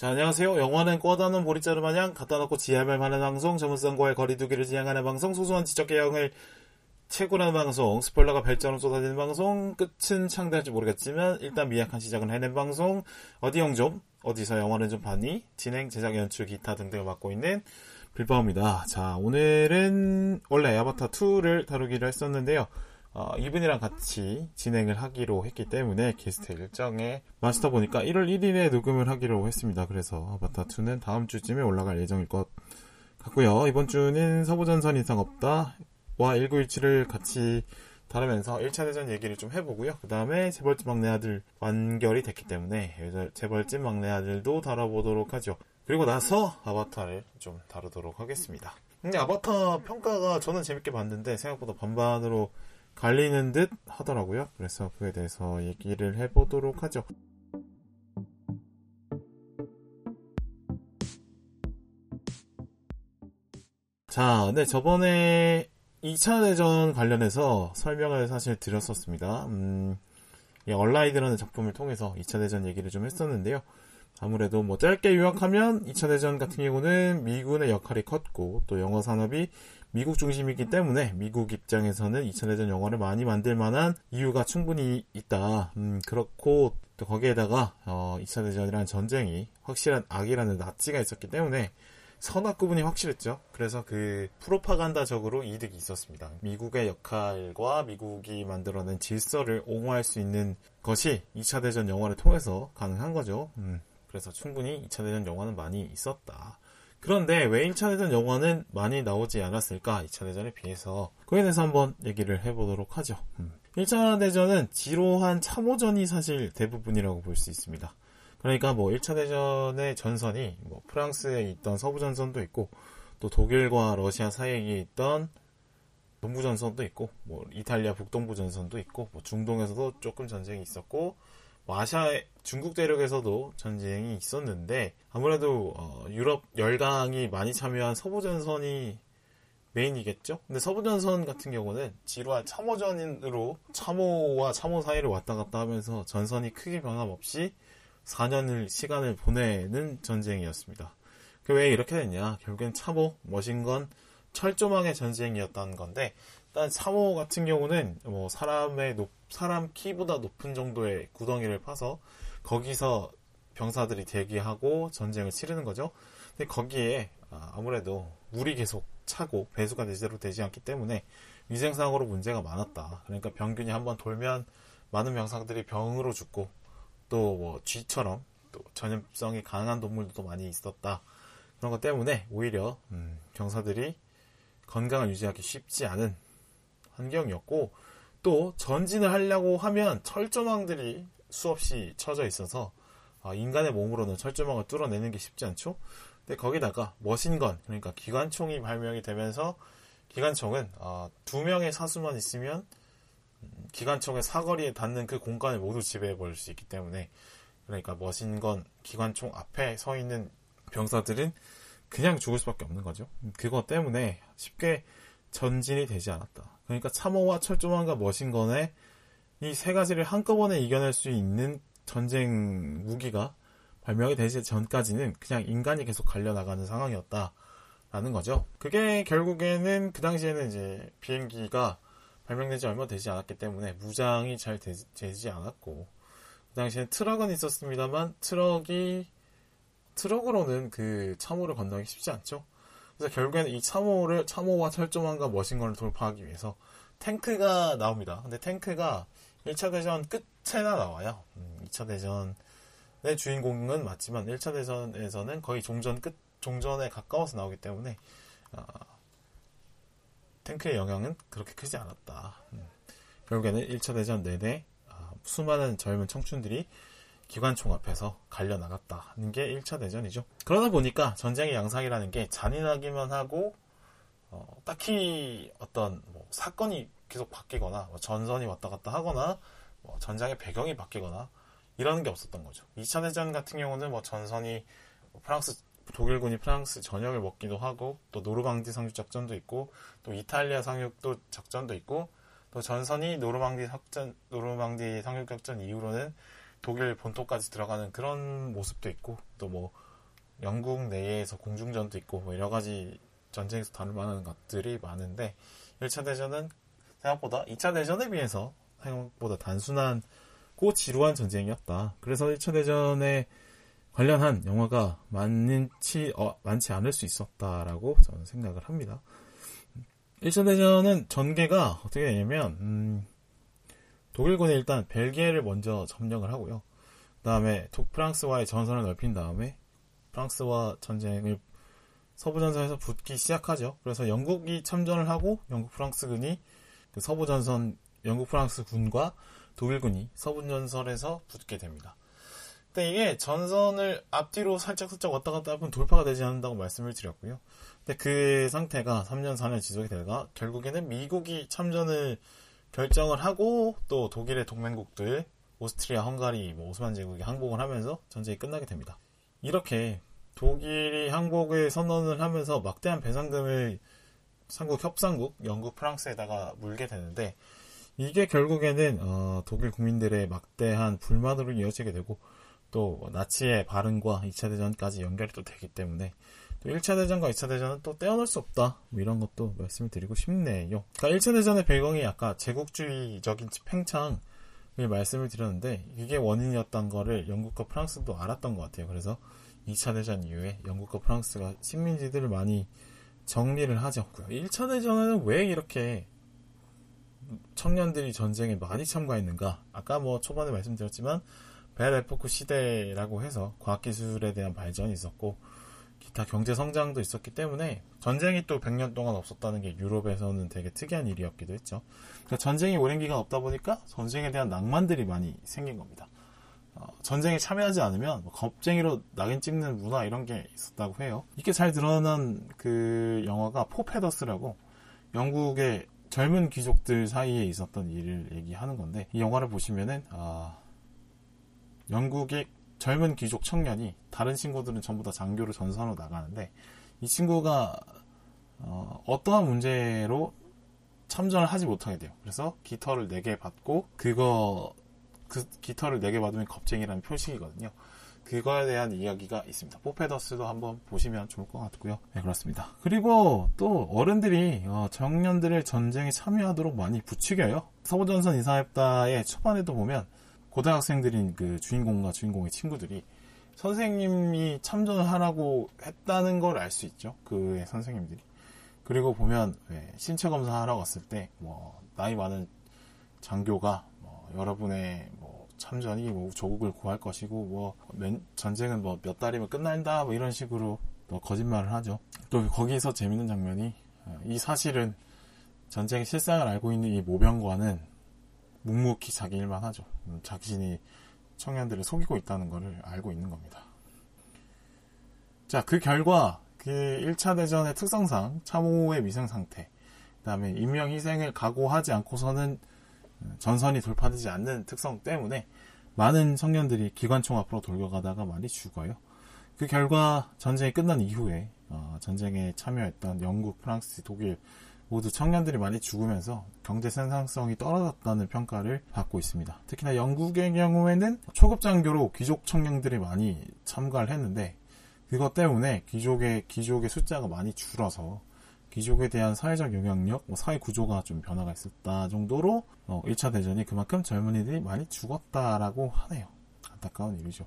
자, 안녕하세요. 영화는 꿔다놓은 보리자루 마냥 갖다 놓고 지하발하는 방송, 전문성과의 거리두기를 지향하는 방송, 소소한 지적 개혁을 최고라는 방송, 스포일러가 별자로 쏟아지는 방송, 끝은 창대할지 모르겠지만 일단 미약한 시작은 해낸 방송, 어디 영 좀, 어디서 영화는 좀 봤니? 진행, 제작, 연출, 기타 등등을 맡고 있는 빌바오입니다. 자, 오늘은 원래 아바타 2를 다루기로 했었는데요. 어, 이분이랑 같이 진행을 하기로 했기 때문에 게스트 일정에 맞추다 보니까 1월 1일에 녹음을 하기로 했습니다. 그래서 아바타2는 다음 주쯤에 올라갈 예정일 것 같고요. 이번 주는 서부전선 이상 없다 와 1917을 같이 다루면서 1차 대전 얘기를 좀 해보고요. 그 다음에 재벌집 막내 아들 완결이 됐기 때문에 재벌집 막내 아들도 다뤄보도록 하죠. 그리고 나서 아바타를 좀 다루도록 하겠습니다. 근데 아바타 평가가 저는 재밌게 봤는데 생각보다 반반으로 갈리는 듯 하더라고요. 그래서 그에 대해서 얘기를 해보도록 하죠. 자, 네, 저번에 2차 대전 관련해서 설명을 사실 드렸었습니다. 음, 얼라이드라는 작품을 통해서 2차 대전 얘기를 좀 했었는데요. 아무래도 뭐 짧게 요약하면 2차 대전 같은 경우는 미군의 역할이 컸고 또 영어 산업이 미국 중심이기 때문에 미국 입장에서는 2차 대전 영화를 많이 만들 만한 이유가 충분히 있다. 음, 그렇고 또 거기에다가 어, 2차 대전이라는 전쟁이 확실한 악이라는 나치가 있었기 때문에 선악 구분이 확실했죠. 그래서 그 프로파간다적으로 이득이 있었습니다. 미국의 역할과 미국이 만들어낸 질서를 옹호할 수 있는 것이 2차 대전 영화를 통해서 가능한 거죠. 음, 그래서 충분히 2차 대전 영화는 많이 있었다. 그런데 왜 1차 대전 영화는 많이 나오지 않았을까? 2차 대전에 비해서. 그에 대해서 한번 얘기를 해보도록 하죠. 음. 1차 대전은 지루한 참호전이 사실 대부분이라고 볼 수 있습니다. 그러니까 뭐 1차 대전의 전선이 뭐 프랑스에 있던 서부 전선도 있고 또 독일과 러시아 사이에 있던 동부 전선도 있고 뭐 이탈리아 북동부 전선도 있고 뭐 중동에서도 조금 전쟁이 있었고 뭐 아시아 중국 대륙에서도 전쟁이 있었는데 아무래도 어, 유럽 열강이 많이 참여한 서부전선이 메인이겠죠. 근데 서부전선 같은 경우는 지루한 참호전으로 참호와 참호 사이를 왔다 갔다 하면서 전선이 크게 변함없이 4년을 시간을 보내는 전쟁이었습니다. 그 왜 이렇게 됐냐? 결국엔 참호, 머신건, 철조망의 전쟁이었던 건데 일단 참호 같은 경우는 뭐 사람의 높, 사람 키보다 높은 정도의 구덩이를 파서 거기서 병사들이 대기하고 전쟁을 치르는 거죠. 근데 거기에 아, 아무래도 물이 계속 차고 배수가 제대로 되지 않기 때문에 위생상으로 문제가 많았다. 그러니까 병균이 한번 돌면 많은 병사들이 병으로 죽고 또 뭐 쥐처럼 또 전염성이 강한 동물도 많이 있었다. 그런 것 때문에 오히려 음, 병사들이 건강을 유지하기 쉽지 않은 환경이었고 또 전진을 하려고 하면 철조망들이 수없이 쳐져 있어서 아, 인간의 몸으로는 철조망을 뚫어내는 게 쉽지 않죠. 근데 거기다가 머신건 그러니까 기관총이 발명이 되면서 기관총은 아, 두 명의 사수만 있으면 음, 기관총의 사거리에 닿는 그 공간을 모두 지배해 버릴 수 있기 때문에 그러니까 머신건 기관총 앞에 서 있는 병사들은 그냥 죽을 수밖에 없는 거죠. 그것 때문에 쉽게 전진이 되지 않았다. 그러니까 참호와 철조망과 머신건에 이세 가지를 한꺼번에 이겨낼 수 있는 전쟁 무기가 발명이 되기 전까지는 그냥 인간이 계속 갈려나가는 상황이었다라는 거죠. 그게 결국에는 그 당시에는 이제 비행기가 발명되지 얼마 되지 않았기 때문에 무장이 잘 되지 않았고 그 당시에는 트럭은 있었습니다만 트럭이 트럭으로는 그 참호를 건너기 쉽지 않죠. 그래서 결국에는 이 참호를 참호와 철조망과 machine gun을 돌파하기 위해서 탱크가 나옵니다. 근데 탱크가 1차 대전 끝에나 나와요. 음, 2차 대전의 주인공은 맞지만 1차 대전에서는 거의 종전 끝 종전에 가까워서 나오기 때문에 어, 탱크의 영향은 그렇게 크지 않았다. 음, 결국에는 1차 대전 내내 어, 수많은 젊은 청춘들이 기관총 앞에서 갈려 나갔다는 게 1차 대전이죠. 그러다 보니까 전쟁의 양상이라는 게 잔인하기만 하고 어, 딱히 어떤 뭐 사건이 계속 바뀌거나 뭐 전선이 왔다 갔다 하거나 뭐 전장의 배경이 바뀌거나 이러는 게 없었던 거죠. 2차 대전 같은 경우는 뭐 전선이 뭐 프랑스 독일군이 프랑스 전역을 먹기도 하고 또 노르망디 상륙 작전도 있고 또 이탈리아 상륙도 작전도 있고 또 전선이 노르망디 작전 노르망디 상륙 작전 이후로는 독일 본토까지 들어가는 그런 모습도 있고 또 뭐 영국 내에서 공중전도 있고 뭐 여러 가지 전쟁에서 다룰 만한 것들이 많은데 1차 대전은 생각보다 2차 대전에 비해서 생각보다 단순한 고 지루한 전쟁이었다. 그래서 1차 대전에 관련한 영화가 많지, 어, 많지 않을 수 있었다라고 저는 생각을 합니다. 1차 대전은 전개가 어떻게 되냐면, 음, 독일군이 일단 벨기에를 먼저 점령을 하고요. 그 다음에 프랑스와의 전선을 넓힌 다음에 프랑스와 전쟁을 서부전선에서 붙기 시작하죠. 그래서 영국이 참전을 하고 영국 프랑스군이 그 서부전선 영국 프랑스 군과 독일군이 서부전선에서 붙게 됩니다. 근데 이게 전선을 앞뒤로 살짝 살짝 왔다 갔다 하면 돌파가 되지 않는다고 말씀을 드렸고요. 근데 그 상태가 3년 4년 지속이 되다가 결국에는 미국이 참전을 결정을 하고 또 독일의 동맹국들 오스트리아, 헝가리, 뭐 오스만 제국이 항복을 하면서 전쟁이 끝나게 됩니다. 이렇게 독일이 항복을 선언을 하면서 막대한 배상금을 삼국 협상국 영국 프랑스에다가 물게 되는데 이게 결국에는 어, 독일 국민들의 막대한 불만으로 이어지게 되고 또 나치의 발언과 2차 대전까지 연결이 또 되기 때문에 또 1차 대전과 2차 대전은 또 떼어놓을 수 없다. 뭐 이런 것도 말씀을 드리고 싶네요. 그러니까 1차 대전의 배경이 아까 제국주의적인 팽창을 말씀을 드렸는데 이게 원인이었던 거를 영국과 프랑스도 알았던 것 같아요. 그래서 2차 대전 이후에 영국과 프랑스가 식민지들을 많이 정리를 하죠. 1차 대전에는 왜 이렇게 청년들이 전쟁에 많이 참가했는가? 아까 뭐 초반에 말씀드렸지만 벨 에포크 시대라고 해서 과학기술에 대한 발전이 있었고 기타 경제 성장도 있었기 때문에 전쟁이 또 100년 동안 없었다는 게 유럽에서는 되게 특이한 일이었기도 했죠. 그러니까 전쟁이 오랜 기간 없다 보니까 전쟁에 대한 낭만들이 많이 생긴 겁니다. 어, 전쟁에 참여하지 않으면 뭐 겁쟁이로 낙인 찍는 문화 이런 게 있었다고 해요. 이게 잘 드러난 그 영화가 포페더스라고 영국의 젊은 귀족들 사이에 있었던 일을 얘기하는 건데 이 영화를 보시면은 아, 영국의 젊은 귀족 청년이 다른 친구들은 전부 다 장교로 전선으로 나가는데 이 친구가 어, 떠한 문제로 참전을 하지 못하게 돼요. 그래서 깃털을 4개 받고 그거 그 깃털을 4개 받으면 겁쟁이라는 표식이거든요. 그거에 대한 이야기가 있습니다. 포페더스도 한번 보시면 좋을 것 같고요. 네, 그렇습니다. 그리고 또 어른들이 어, 청년들의 전쟁에 참여하도록 많이 부추겨요. 서부전선 이사협다의 초반에도 보면 고등학생들인 그 주인공과 주인공의 친구들이 선생님이 참전을 하라고 했다는 걸 알 수 있죠. 그의 선생님들이. 그리고 보면 네, 신체 검사하러 갔을 때 뭐 나이 많은 장교가 뭐 여러분의 뭐 참전이 뭐 조국을 구할 것이고 뭐 전쟁은 뭐 몇 달이면 끝난다 뭐 이런 식으로 또 거짓말을 하죠. 또 거기서 재밌는 장면이 어, 이 사실은 전쟁의 실상을 알고 있는 이 모병관은 묵묵히 자기 일만 하죠. 음, 자신이 청년들을 속이고 있다는 것을 알고 있는 겁니다. 자, 그 결과 그 1차 대전의 특성상 참호의 위생 상태, 그다음에 인명 희생을 각오하지 않고서는 전선이 돌파되지 않는 특성 때문에 많은 청년들이 기관총 앞으로 돌려가다가 많이 죽어요. 그 결과 전쟁이 끝난 이후에 어, 전쟁에 참여했던 영국, 프랑스, 독일 모두 청년들이 많이 죽으면서 경제 생산성이 떨어졌다는 평가를 받고 있습니다. 특히나 영국의 경우에는 초급 장교로 귀족 청년들이 많이 참가를 했는데 그것 때문에 귀족의 귀족의 숫자가 많이 줄어서 귀족에 대한 사회적 영향력, 뭐 사회 구조가 좀 변화가 있었다 정도로 어, 1차 대전이 그만큼 젊은이들이 많이 죽었다라고 하네요. 안타까운 일이죠.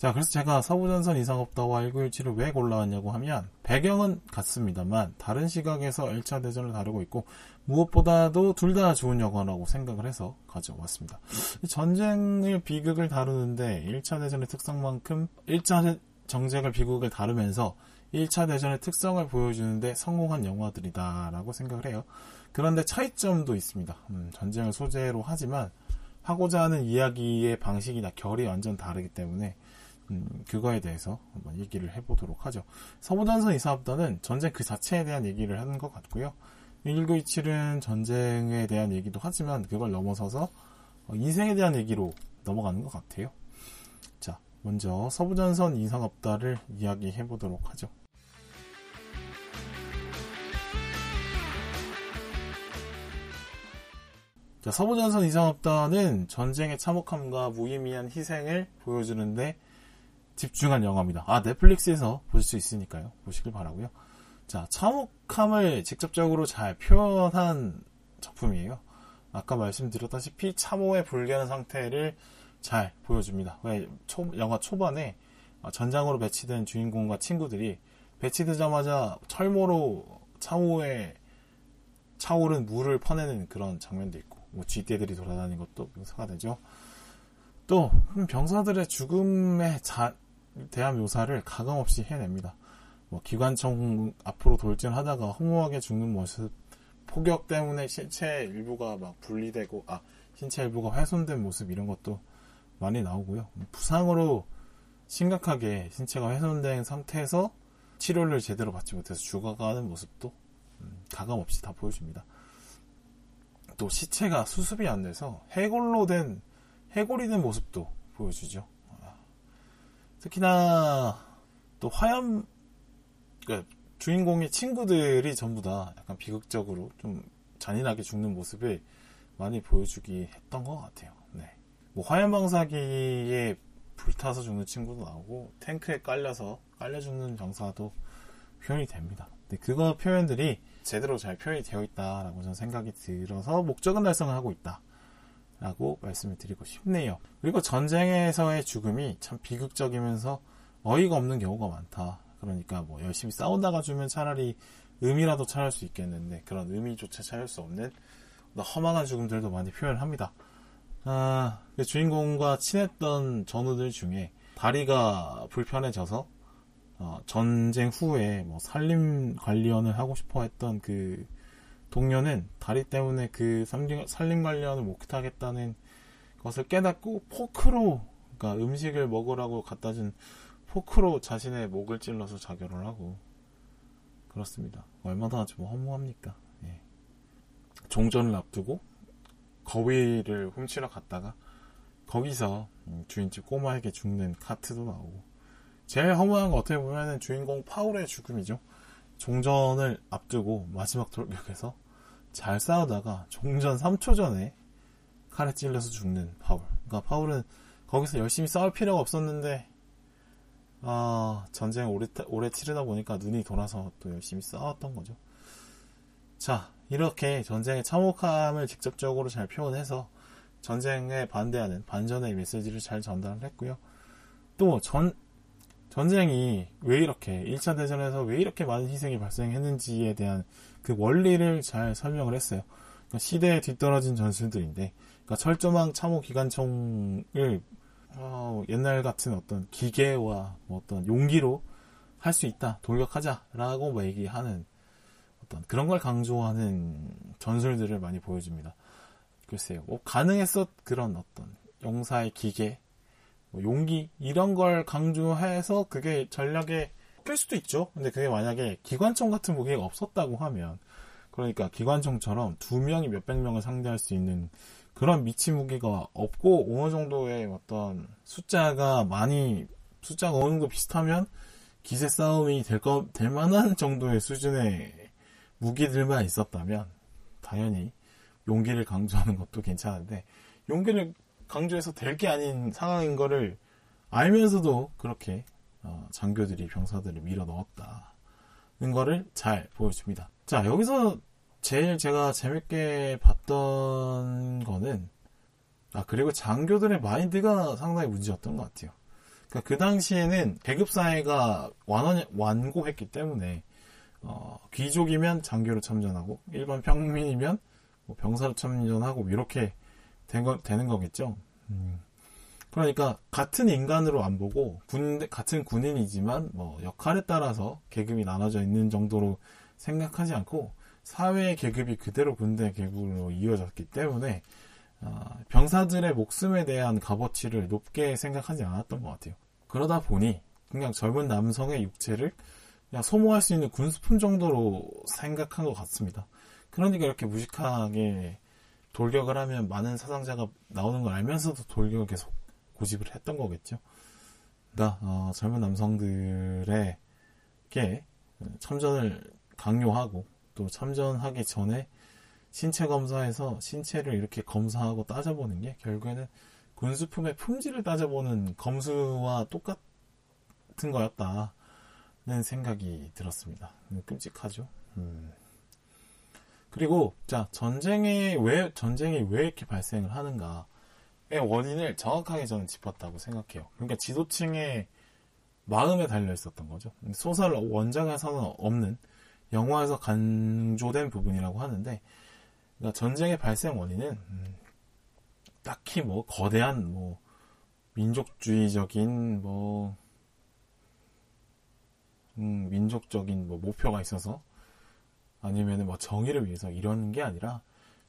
자, 그래서 제가 서부전선 이상없다와 1917을 왜 골라왔냐고 하면 배경은 같습니다만 다른 시각에서 1차 대전을 다루고 있고 무엇보다도 둘 다 좋은 영화라고 생각을 해서 가져왔습니다. 전쟁을 비극을 다루는데 1차 대전의 특성만큼 1차 정쟁을 비극을 다루면서 1차 대전의 특성을 보여주는데 성공한 영화들이다라고 생각을 해요. 그런데 차이점도 있습니다. 음, 전쟁을 소재로 하지만 하고자 하는 이야기의 방식이나 결이 완전 다르기 때문에 음, 그거에 대해서 한번 얘기를 해보도록 하죠. 서부전선 이사업단은 전쟁 그 자체에 대한 얘기를 하는 것 같고요. 1927은 전쟁에 대한 얘기도 하지만 그걸 넘어서서 어, 인생에 대한 얘기로 넘어가는 것 같아요. 자, 먼저 서부전선 이상업다를 이야기해 보도록 하죠. 자, 서부전선 이상업단은 전쟁의 참혹함과 무의미한 희생을 보여주는데 집중한 영화입니다. 아, 넷플릭스에서 보실 수 있으니까요. 보시길 바라고요. 자, 참혹함을 직접적으로 잘 표현한 작품이에요. 아까 말씀드렸다시피 참호에 불리한 상태를 잘 보여줍니다. 왜 초, 영화 초반에 전장으로 배치된 주인공과 친구들이 배치되자마자 철모로 차오에 차오른 물을 퍼내는 그런 장면도 있고 뭐 쥐떼들이 돌아다니는 것도 묘사가 되죠. 또 병사들의 죽음에 자, 대한 묘사를 가감없이 해냅니다. 뭐 기관총 앞으로 돌진하다가 허무하게 죽는 모습, 폭격 때문에 신체 일부가 막 분리되고 아 신체 일부가 훼손된 모습 이런 것도 많이 나오고요. 부상으로 심각하게 신체가 훼손된 상태에서 치료를 제대로 받지 못해서 죽어가는 모습도 음, 가감없이 다 보여줍니다. 또 시체가 수습이 안 돼서 해골로 된 해골이 된 모습도 보여주죠. 특히나 또 화염 그러니까 주인공의 친구들이 전부 다 약간 비극적으로 좀 잔인하게 죽는 모습을 많이 보여주기 했던 것 같아요. 네. 뭐 화염방사기에 불타서 죽는 친구도 나오고 탱크에 깔려서 깔려 죽는 병사도 표현이 됩니다. 근데 그거 표현들이 제대로 잘 표현이 되어 있다라고 저는 생각이 들어서 목적은 달성을 하고 있다. 라고 말씀을 드리고 싶네요. 그리고 전쟁에서의 죽음이 참 비극적이면서 어이가 없는 경우가 많다. 그러니까 뭐 열심히 싸우다가 주면 차라리 의미라도 찾을 수 있겠는데 그런 의미조차 찾을 수 없는 허망한 죽음들도 많이 표현을 합니다. 아, 그 주인공과 친했던 전우들 중에 다리가 불편해져서 어, 전쟁 후에 뭐 산림 관리원을 하고 싶어 했던 그 동료는 다리 때문에 그 산림 관리원을 못하겠다는 것을 깨닫고 포크로 그러니까 음식을 먹으라고 갖다 준 포크로 자신의 목을 찔러서 자결을 하고 그렇습니다. 얼마나 좀 허무합니까? 예. 종전을 앞두고 거위를 훔치러 갔다가 거기서 음, 주인집 꼬마에게 죽는 카트도 나오고 제일 허무한 거 어떻게 보면은 주인공 파울의 죽음이죠. 종전을 앞두고 마지막 돌격에서 잘 싸우다가 종전 3초 전에 칼에 찔려서 죽는 파울. 그러니까 파울은 거기서 열심히 싸울 필요가 없었는데 아 전쟁 오래 오래 치르다 보니까 눈이 돌아서 또 열심히 싸웠던 거죠. 자 이렇게 전쟁의 참혹함을 직접적으로 잘 표현해서 전쟁에 반대하는 반전의 메시지를 잘 전달을 했고요. 또 전 전쟁이 왜 이렇게 1차 대전에서 왜 이렇게 많은 희생이 발생했는지에 대한 그 원리를 잘 설명을 했어요. 그러니까 시대에 뒤떨어진 전술들인데, 그러니까 철조망 참호 기관총을 어, 옛날 같은 어떤 기계와 뭐 어떤 용기로 할 수 있다, 돌격하자라고 뭐 얘기하는 어떤 그런 걸 강조하는 전술들을 많이 보여줍니다. 글쎄요, 뭐 가능했었 그런 어떤 용사의 기계 뭐 용기 이런 걸 강조해서 그게 전략에 낄 수도 있죠. 근데 그게 만약에 기관총 같은 무기가 없었다고 하면 그러니까 기관총처럼 두 명이 몇백 명을 상대할 수 있는 그런 미치 무기가 없고 어느 정도의 어떤 숫자가 많이 숫자가 어느 정도 비슷하면 기세 싸움이 될, 거, 될 만한 정도의 수준의 무기들만 있었다면 당연히 용기를 강조하는 것도 괜찮은데 용기를 강조해서 될 게 아닌 상황인 거를 알면서도 그렇게 어, 장교들이 병사들을 밀어 넣었다는 거를 잘 보여줍니다. 자 여기서 제일 제가 재밌게 봤던 거는 아 그리고 장교들의 마인드가 상당히 문제였던 것 같아요. 그러니까 그 당시에는 계급 사회가 완원 완고했기 때문에 어, 귀족이면 장교로 참전하고 일반 평민이면 뭐 병사로 참전하고 이렇게 된 거, 되는 거겠죠. 음. 그러니까 같은 인간으로 안 보고 군 같은 군인이지만 뭐 역할에 따라서 계급이 나눠져 있는 정도로 생각하지 않고 사회의 계급이 그대로 군대 계급으로 이어졌기 때문에 어, 병사들의 목숨에 대한 값어치를 높게 생각하지 않았던 것 같아요. 그러다 보니 그냥 젊은 남성의 육체를 그냥 소모할 수 있는 군수품 정도로 생각한 것 같습니다. 그러니까 이렇게 무식하게 돌격을 하면 많은 사상자가 나오는 걸 알면서도 돌격을 계속 고집을 했던 거겠죠. 그러니까 어, 젊은 남성들에게 참전을 강요하고 또 참전하기 전에 신체 검사에서 신체를 이렇게 검사하고 따져보는 게 결국에는 군수품의 품질을 따져보는 검수와 똑같은 같은 거였다는 생각이 들었습니다. 끔찍하죠. 음. 그리고 자 전쟁이 왜 전쟁이 왜 이렇게 발생을 하는가의 원인을 정확하게 저는 짚었다고 생각해요. 그러니까 지도층의 마음에 달려 있었던 거죠. 소설 원작에서는 없는 영화에서 강조된 부분이라고 하는데 그러니까 전쟁의 발생 원인은 음, 딱히 뭐 거대한 뭐 민족주의적인 뭐 음, 민족적인 뭐 목표가 있어서 아니면은 뭐 정의를 위해서 이러는 게 아니라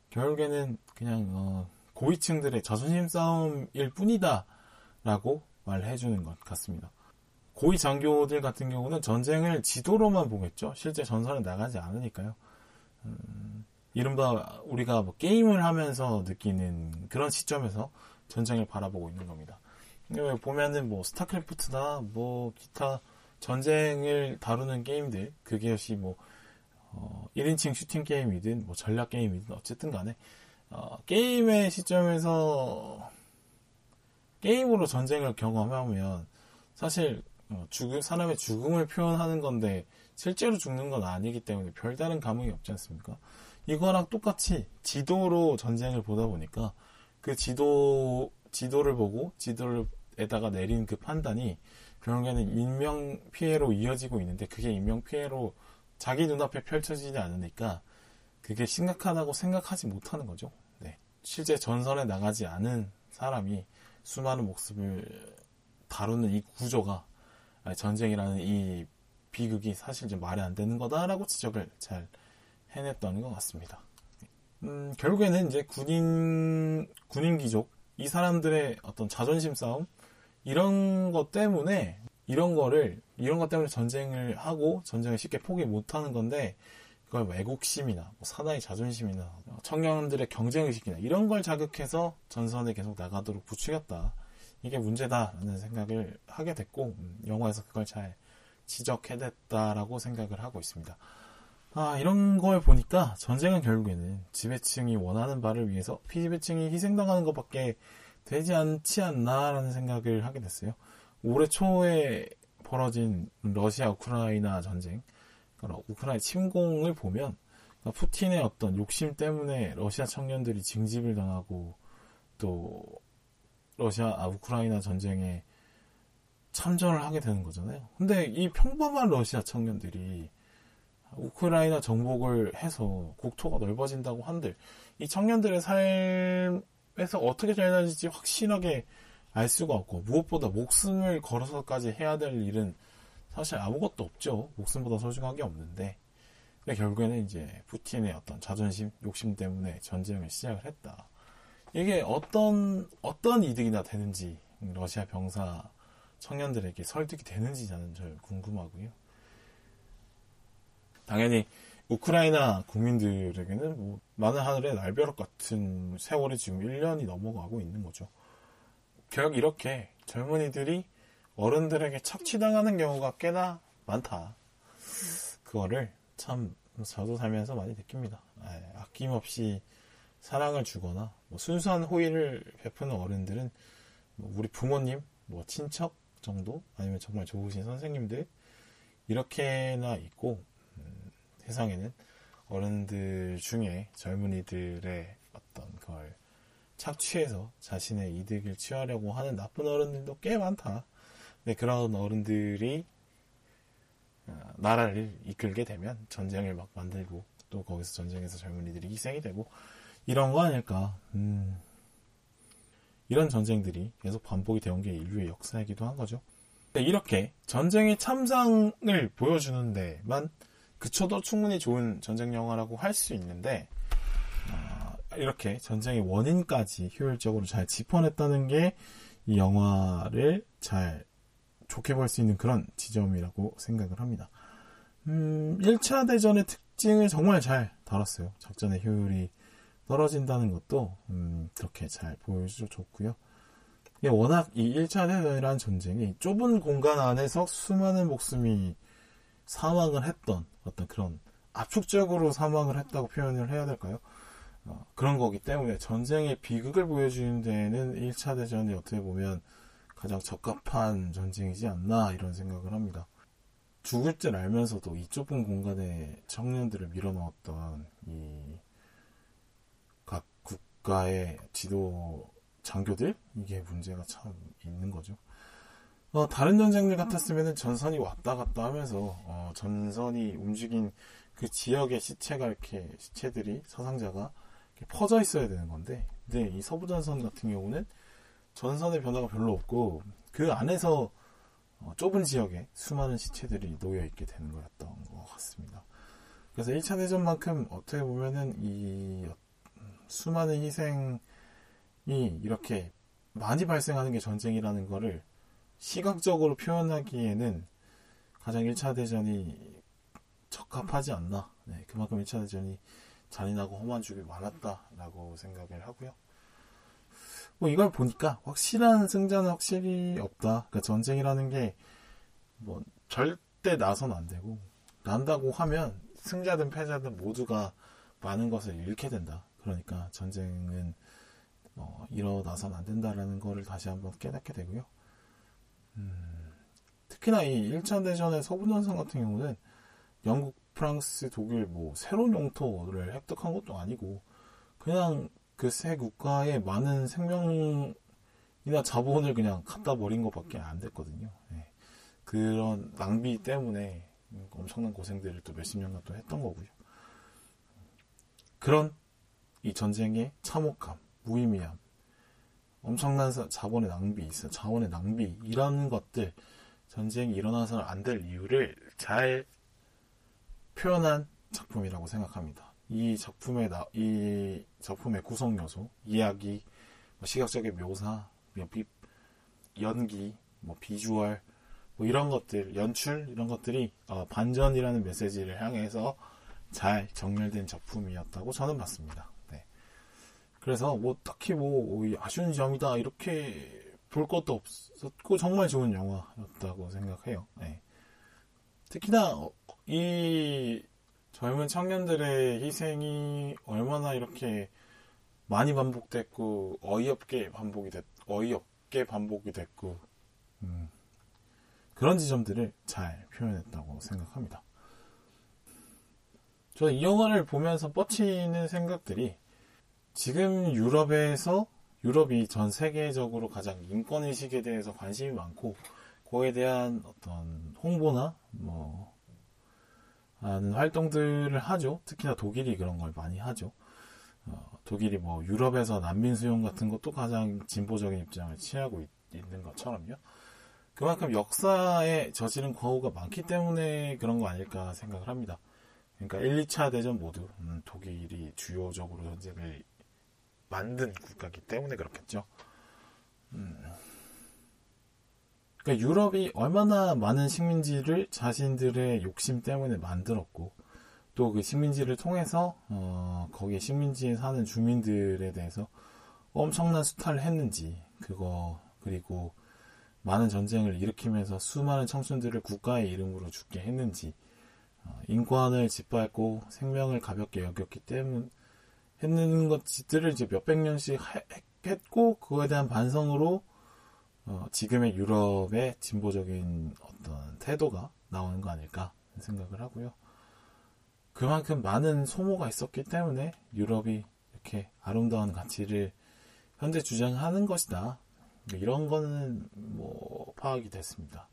결국에는 그냥 어, 고위층들의 자존심 싸움일 뿐이다라고 말해주는 것 같습니다. 고위 장교들 같은 경우는 전쟁을 지도로만 보겠죠. 실제 전선에 나가지 않으니까요. 음, 이른바 우리가 뭐 게임을 하면서 느끼는 그런 시점에서 전쟁을 바라보고 있는 겁니다. 보면은 뭐 스타크래프트나 뭐 기타 전쟁을 다루는 게임들 그게 역시 뭐 어, 1인칭 슈팅 게임이든 뭐 전략 게임이든 어쨌든 간에 어, 게임의 시점에서 게임으로 전쟁을 경험하면 사실 어, 죽음, 사람의 죽음을 표현하는 건데 실제로 죽는 건 아니기 때문에 별다른 감흥이 없지 않습니까? 이거랑 똑같이 지도로 전쟁을 보다 보니까 그 지도 지도를 보고 지도에다가 내린 그 판단이 결국에는 인명 피해로 이어지고 있는데 그게 인명 피해로 자기 눈앞에 펼쳐지지 않으니까 그게 심각하다고 생각하지 못하는 거죠. 네. 실제 전선에 나가지 않은 사람이 수많은 목숨을 다루는 이 구조가 전쟁이라는 이 비극이 사실 좀 말이 안 되는 거다라고 지적을 잘 해냈던 것 같습니다. 음, 결국에는 이제 군인, 군인 귀족, 이 사람들의 어떤 자존심 싸움, 이런 것 때문에 이런 거를 이런 것 때문에 전쟁을 하고 전쟁을 쉽게 포기 못하는 건데 그걸 왜곡심이나 뭐 사나이 자존심이나 청년들의 경쟁의식이나 이런 걸 자극해서 전선에 계속 나가도록 부추겼다. 이게 문제다라는 생각을 하게 됐고 음, 영화에서 그걸 잘 지적해냈다라고 생각을 하고 있습니다. 아 이런 걸 보니까 전쟁은 결국에는 지배층이 원하는 바를 위해서 피지배층이 희생당하는 것밖에 되지 않지 않나라는 생각을 하게 됐어요. 올해 초에 벌어진 러시아 우크라이나 전쟁, 그러니까 우크라이나 침공을 보면 그러니까 푸틴의 어떤 욕심 때문에 러시아 청년들이 징집을 당하고 또 러시아 아 우크라이나 전쟁에 참전을 하게 되는 거잖아요. 근데 이 평범한 러시아 청년들이 우크라이나 정복을 해서 국토가 넓어진다고 한들 이 청년들의 삶에서 어떻게 달라질지 확실하게 알 수가 없고 무엇보다 목숨을 걸어서까지 해야 될 일은 사실 아무것도 없죠. 목숨보다 소중한 게 없는데 결국에는 이제 푸틴의 어떤 자존심, 욕심 때문에 전쟁을 시작을 했다. 이게 어떤 어떤 이득이나 되는지 러시아 병사 청년들에게 설득이 되는지 저는 절 궁금하고요. 당연히 우크라이나 국민들에게는 뭐 많은 하늘의 날벼락 같은 세월이 지금 1년이 넘어가고 있는 거죠. 결국 이렇게 젊은이들이 어른들에게 착취당하는 경우가 꽤나 많다. 그거를 참 저도 살면서 많이 느낍니다. 예, 아낌없이 사랑을 주거나 뭐 순수한 호의를 베푸는 어른들은 뭐 우리 부모님, 뭐 친척 정도 아니면 정말 좋으신 선생님들 이렇게나 있고 음, 세상에는 어른들 중에 젊은이들의 어떤 걸 착취해서 자신의 이득을 취하려고 하는 나쁜 어른들도 꽤 많다. 근데 그런 어른들이 어, 나라를 이끌게 되면 전쟁을 막 만들고 또 거기서 전쟁에서 젊은이들이 희생이 되고 이런 거 아닐까. 음, 이런 전쟁들이 계속 반복이 되온 게 인류의 역사이기도 한 거죠. 이렇게 전쟁의 참상을 보여주는 데만 그쳐도 충분히 좋은 전쟁 영화라고 할 수 있는데 이렇게 전쟁의 원인까지 효율적으로 잘 짚어냈다는 게 이 영화를 잘 좋게 볼 수 있는 그런 지점이라고 생각을 합니다. 음, 1차 대전의 특징을 정말 잘 다뤘어요. 작전의 효율이 떨어진다는 것도 음, 그렇게 잘 보여줘 줬고요. 워낙 이 1차 대전이라는 전쟁이 좁은 공간 안에서 수많은 목숨이 사망을 했던 어떤 그런 압축적으로 사망을 했다고 표현을 해야 될까요? 어, 그런 거기 때문에 전쟁의 비극을 보여주는 데는 1차 대전이 어떻게 보면 가장 적합한 전쟁이지 않나 이런 생각을 합니다. 죽을 줄 알면서도 이 좁은 공간에 청년들을 밀어넣었던 이 각 국가의 지도 장교들 이게 문제가 참 있는 거죠. 어, 다른 전쟁들 같았으면 전선이 왔다 갔다 하면서 어, 전선이 움직인 그 지역의 시체가 이렇게 시체들이 사상자가 퍼져 있어야 되는 건데, 근데 이 서부 전선 같은 경우는 전선의 변화가 별로 없고 그 안에서 어, 좁은 지역에 수많은 시체들이 놓여 있게 되는 거였던 것 같습니다. 그래서 1차 대전만큼 어떻게 보면은 이 수많은 희생이 이렇게 많이 발생하는 게 전쟁이라는 거를 시각적으로 표현하기에는 가장 1차 대전이 적합하지 않나. 네, 그만큼 1차 대전이 잔인하고 험한 죽이 많았다라고 생각을 하고요. 뭐 이걸 보니까 확실한 승자는 확실히 없다. 그러니까 전쟁이라는 게 뭐 절대 나선 안 되고 난다고 하면 승자든 패자든 모두가 많은 것을 잃게 된다. 그러니까 전쟁은 어, 일어나선 안 된다라는 거를 다시 한번 깨닫게 되고요. 음, 특히나 이 1차 대전의 서부 전선 같은 경우는 영국, 프랑스, 독일 뭐 새로운 영토를 획득한 것도 아니고 그냥 그 세 국가의 많은 생명이나 자본을 그냥 갖다 버린 것밖에 안 됐거든요. 네. 그런 낭비 때문에 엄청난 고생들을 또 몇십 년간 또 했던 거고요. 그런 이 전쟁의 참혹함, 무의미함, 엄청난 자본의 낭비, 있어 자원의 낭비 이런 것들 전쟁이 일어나서는 안 될 이유를 잘 표현한 작품이라고 생각합니다. 이 작품의 나, 이 작품의 구성 요소, 이야기, 뭐 시각적인 묘사, 뭐 연기, 뭐 비주얼, 뭐 이런 것들, 연출 이런 것들이 어, 반전이라는 메시지를 향해서 잘 정렬된 작품이었다고 저는 봤습니다. 네. 그래서 뭐 딱히 뭐 아쉬운 점이다 이렇게 볼 것도 없었고 정말 좋은 영화였다고 생각해요. 네. 특히나 어, 이 젊은 청년들의 희생이 얼마나 이렇게 많이 반복됐고 어이없게 반복이 됐 어이없게 반복이 됐고 음, 그런 지점들을 잘 표현했다고 생각합니다. 저는 이 영화를 보면서 뻗치는 생각들이 지금 유럽에서 유럽이 전 세계적으로 가장 인권 의식에 대해서 관심이 많고 그에 대한 어떤 홍보나 뭐 하는 활동들을 하죠. 특히나 독일이 그런 걸 많이 하죠. 어, 독일이 뭐 유럽에서 난민 수용 같은 것도 가장 진보적인 입장을 취하고 있, 는 것처럼요. 그만큼 역사에 저지른 과오가 많기 때문에 그런 거 아닐까 생각을 합니다. 그러니까 1, 2차 대전 모두 음, 독일이 주요적으로 전쟁을 만든 국가이기 때문에 그렇겠죠. 음. 그러니까 유럽이 얼마나 많은 식민지를 자신들의 욕심 때문에 만들었고 또 그 식민지를 통해서 어, 거기에 식민지에 사는 주민들에 대해서 엄청난 수탈을 했는지 그거 그리고 많은 전쟁을 일으키면서 수많은 청춘들을 국가의 이름으로 죽게 했는지 어, 인권을 짓밟고 생명을 가볍게 여겼기 때문 했는 것들을 이제 몇백 년씩 했고 그거에 대한 반성으로 어, 지금의 유럽의 진보적인 어떤 태도가 나오는 거 아닐까 생각을 하고요. 그만큼 많은 소모가 있었기 때문에 유럽이 이렇게 아름다운 가치를 현재 주장하는 것이다. 이런 거는 뭐 파악이 됐습니다.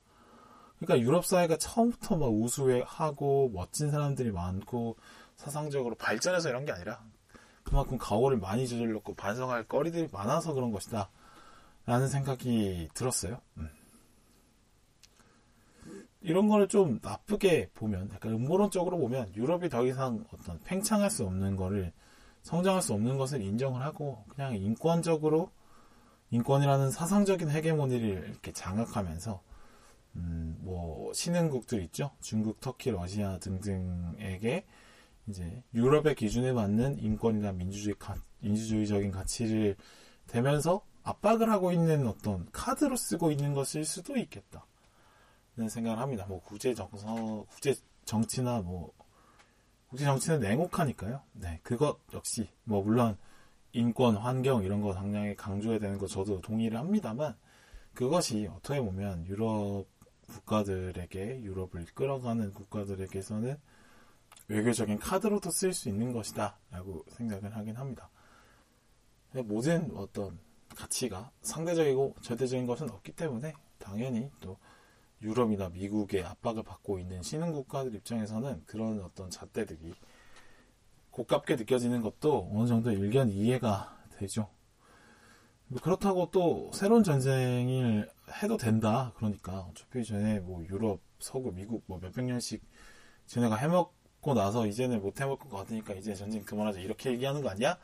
그러니까 유럽 사회가 처음부터 막 우수하고 멋진 사람들이 많고 사상적으로 발전해서 이런 게 아니라 그만큼 가오를 많이 저질렀고 반성할 거리들이 많아서 그런 것이다. 라는 생각이 들었어요. 음. 이런 거를 좀 나쁘게 보면, 약간 음모론적으로 보면, 유럽이 더 이상 어떤 팽창할 수 없는 거를, 성장할 수 없는 것을 인정을 하고, 그냥 인권적으로, 인권이라는 사상적인 헤게모니를 이렇게 장악하면서, 음, 뭐, 신흥국들 있죠? 중국, 터키, 러시아 등등에게, 이제, 유럽의 기준에 맞는 인권이나 민주주의, 가, 민주주의적인 가치를 대면서 압박을 하고 있는 어떤 카드로 쓰고 있는 것일 수도 있겠다. 는 생각을 합니다. 뭐 국제 정서, 국제 정치나 뭐 국제 정치는 냉혹하니까요. 네, 그것 역시 뭐 물론 인권, 환경 이런 거 당장에 강조해야 되는 거 저도 동의를 합니다만 그것이 어떻게 보면 유럽 국가들에게 유럽을 끌어가는 국가들에게서는 외교적인 카드로도 쓸 수 있는 것이다 라고 생각을 하긴 합니다. 모든 어떤 가치가 상대적이고 절대적인 것은 없기 때문에 당연히 또 유럽이나 미국의 압박을 받고 있는 신흥 국가들 입장에서는 그런 어떤 잣대들이 고깝게 느껴지는 것도 어느 정도 일견 이해가 되죠. 뭐 그렇다고 또 새로운 전쟁을 해도 된다. 그러니까 어차피 전에 뭐 유럽, 서구, 미국 뭐 몇백 년씩 쟤네가 해먹고 나서 이제는 못 해먹을 것 같으니까 이제 전쟁 그만하자 이렇게 얘기하는 거 아니야?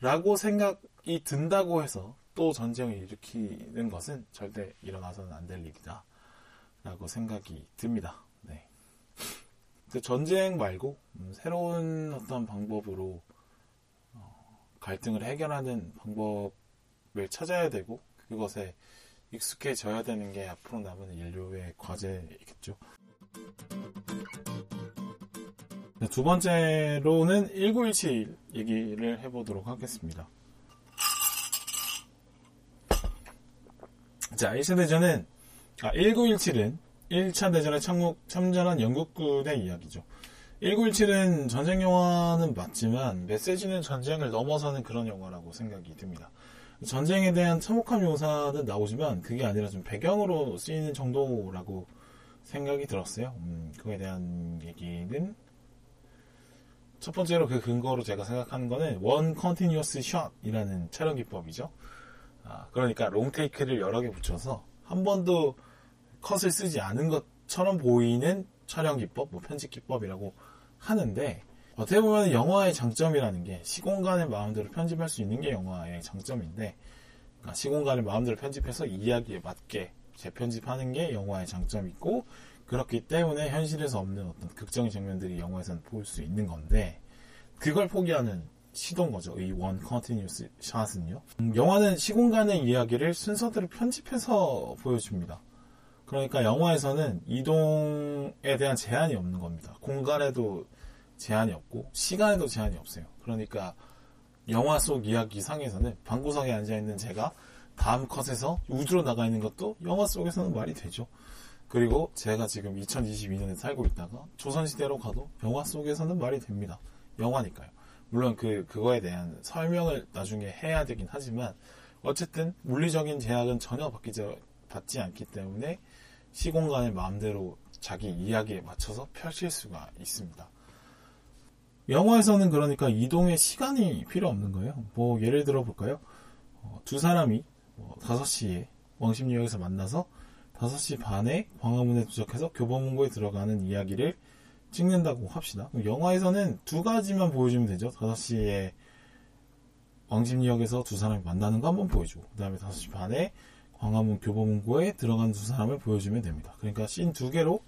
라고 생각이 든다고 해서 또 전쟁을 일으키는 것은 절대 일어나서는 안 될 일이다. 라고 생각이 듭니다. 네. 전쟁 말고 음, 새로운 어떤 방법으로 어, 갈등을 해결하는 방법을 찾아야 되고 그것에 익숙해져야 되는 게 앞으로 남은 인류의 과제이겠죠. 네, 두 번째로는 1917 얘기를 해보도록 하겠습니다. 자, 1차 대전은, 아, 1917은 1차 대전에 참국, 참전한 영국군의 이야기죠. 1917은 전쟁 영화는 맞지만 메시지는 전쟁을 넘어서는 그런 영화라고 생각이 듭니다. 전쟁에 대한 참혹한 묘사는 나오지만 그게 아니라 좀 배경으로 쓰이는 정도라고 생각이 들었어요. 음, 그거에 대한 얘기는 첫 번째로 그 근거로 제가 생각하는 거는 one continuous shot이라는 촬영 기법이죠. 아, 그러니까 롱테이크를 여러 개 붙여서 한 번도 컷을 쓰지 않은 것처럼 보이는 촬영 기법, 뭐 편집 기법이라고 하는데 어떻게 보면 영화의 장점이라는 게 시공간을 마음대로 편집할 수 있는 게 영화의 장점인데 그러니까 시공간을 마음대로 편집해서 이야기에 맞게 재편집하는 게 영화의 장점이고 그렇기 때문에 현실에서 없는 어떤 극적인 장면들이 영화에서는 볼 수 있는 건데 그걸 포기하는 시도인 거죠. 이 원 컨티뉴스 샷은요. 음, 영화는 시공간의 이야기를 순서대로 편집해서 보여줍니다. 그러니까 영화에서는 이동에 대한 제한이 없는 겁니다. 공간에도 제한이 없고 시간에도 제한이 없어요. 그러니까 영화 속 이야기상에서는 방구석에 앉아 있는 제가 다음 컷에서 우주로 나가 있는 것도 영화 속에서는 말이 되죠. 그리고 제가 지금 2022년에 살고 있다가 조선시대로 가도 영화 속에서는 말이 됩니다. 영화니까요. 물론 그, 그거에 대한 설명을 나중에 해야 되긴 하지만 어쨌든 물리적인 제약은 전혀 바뀌지, 받지 않기 때문에 시공간을 마음대로 자기 이야기에 맞춰서 펼칠 수가 있습니다. 영화에서는 그러니까 이동의 시간이 필요 없는 거예요. 뭐 예를 들어 볼까요? 어, 두 사람이 뭐 5시에 왕십리역에서 만나서 5시 반에 광화문에 도착해서 교보문고에 들어가는 이야기를 찍는다고 합시다. 영화에서는 두 가지만 보여주면 되죠. 5시에 왕십리역에서 두 사람이 만나는 거 한번 보여주고 그 다음에 5시 반에 광화문 교보문고에 들어가는 두 사람을 보여주면 됩니다. 그러니까 씬 두 개로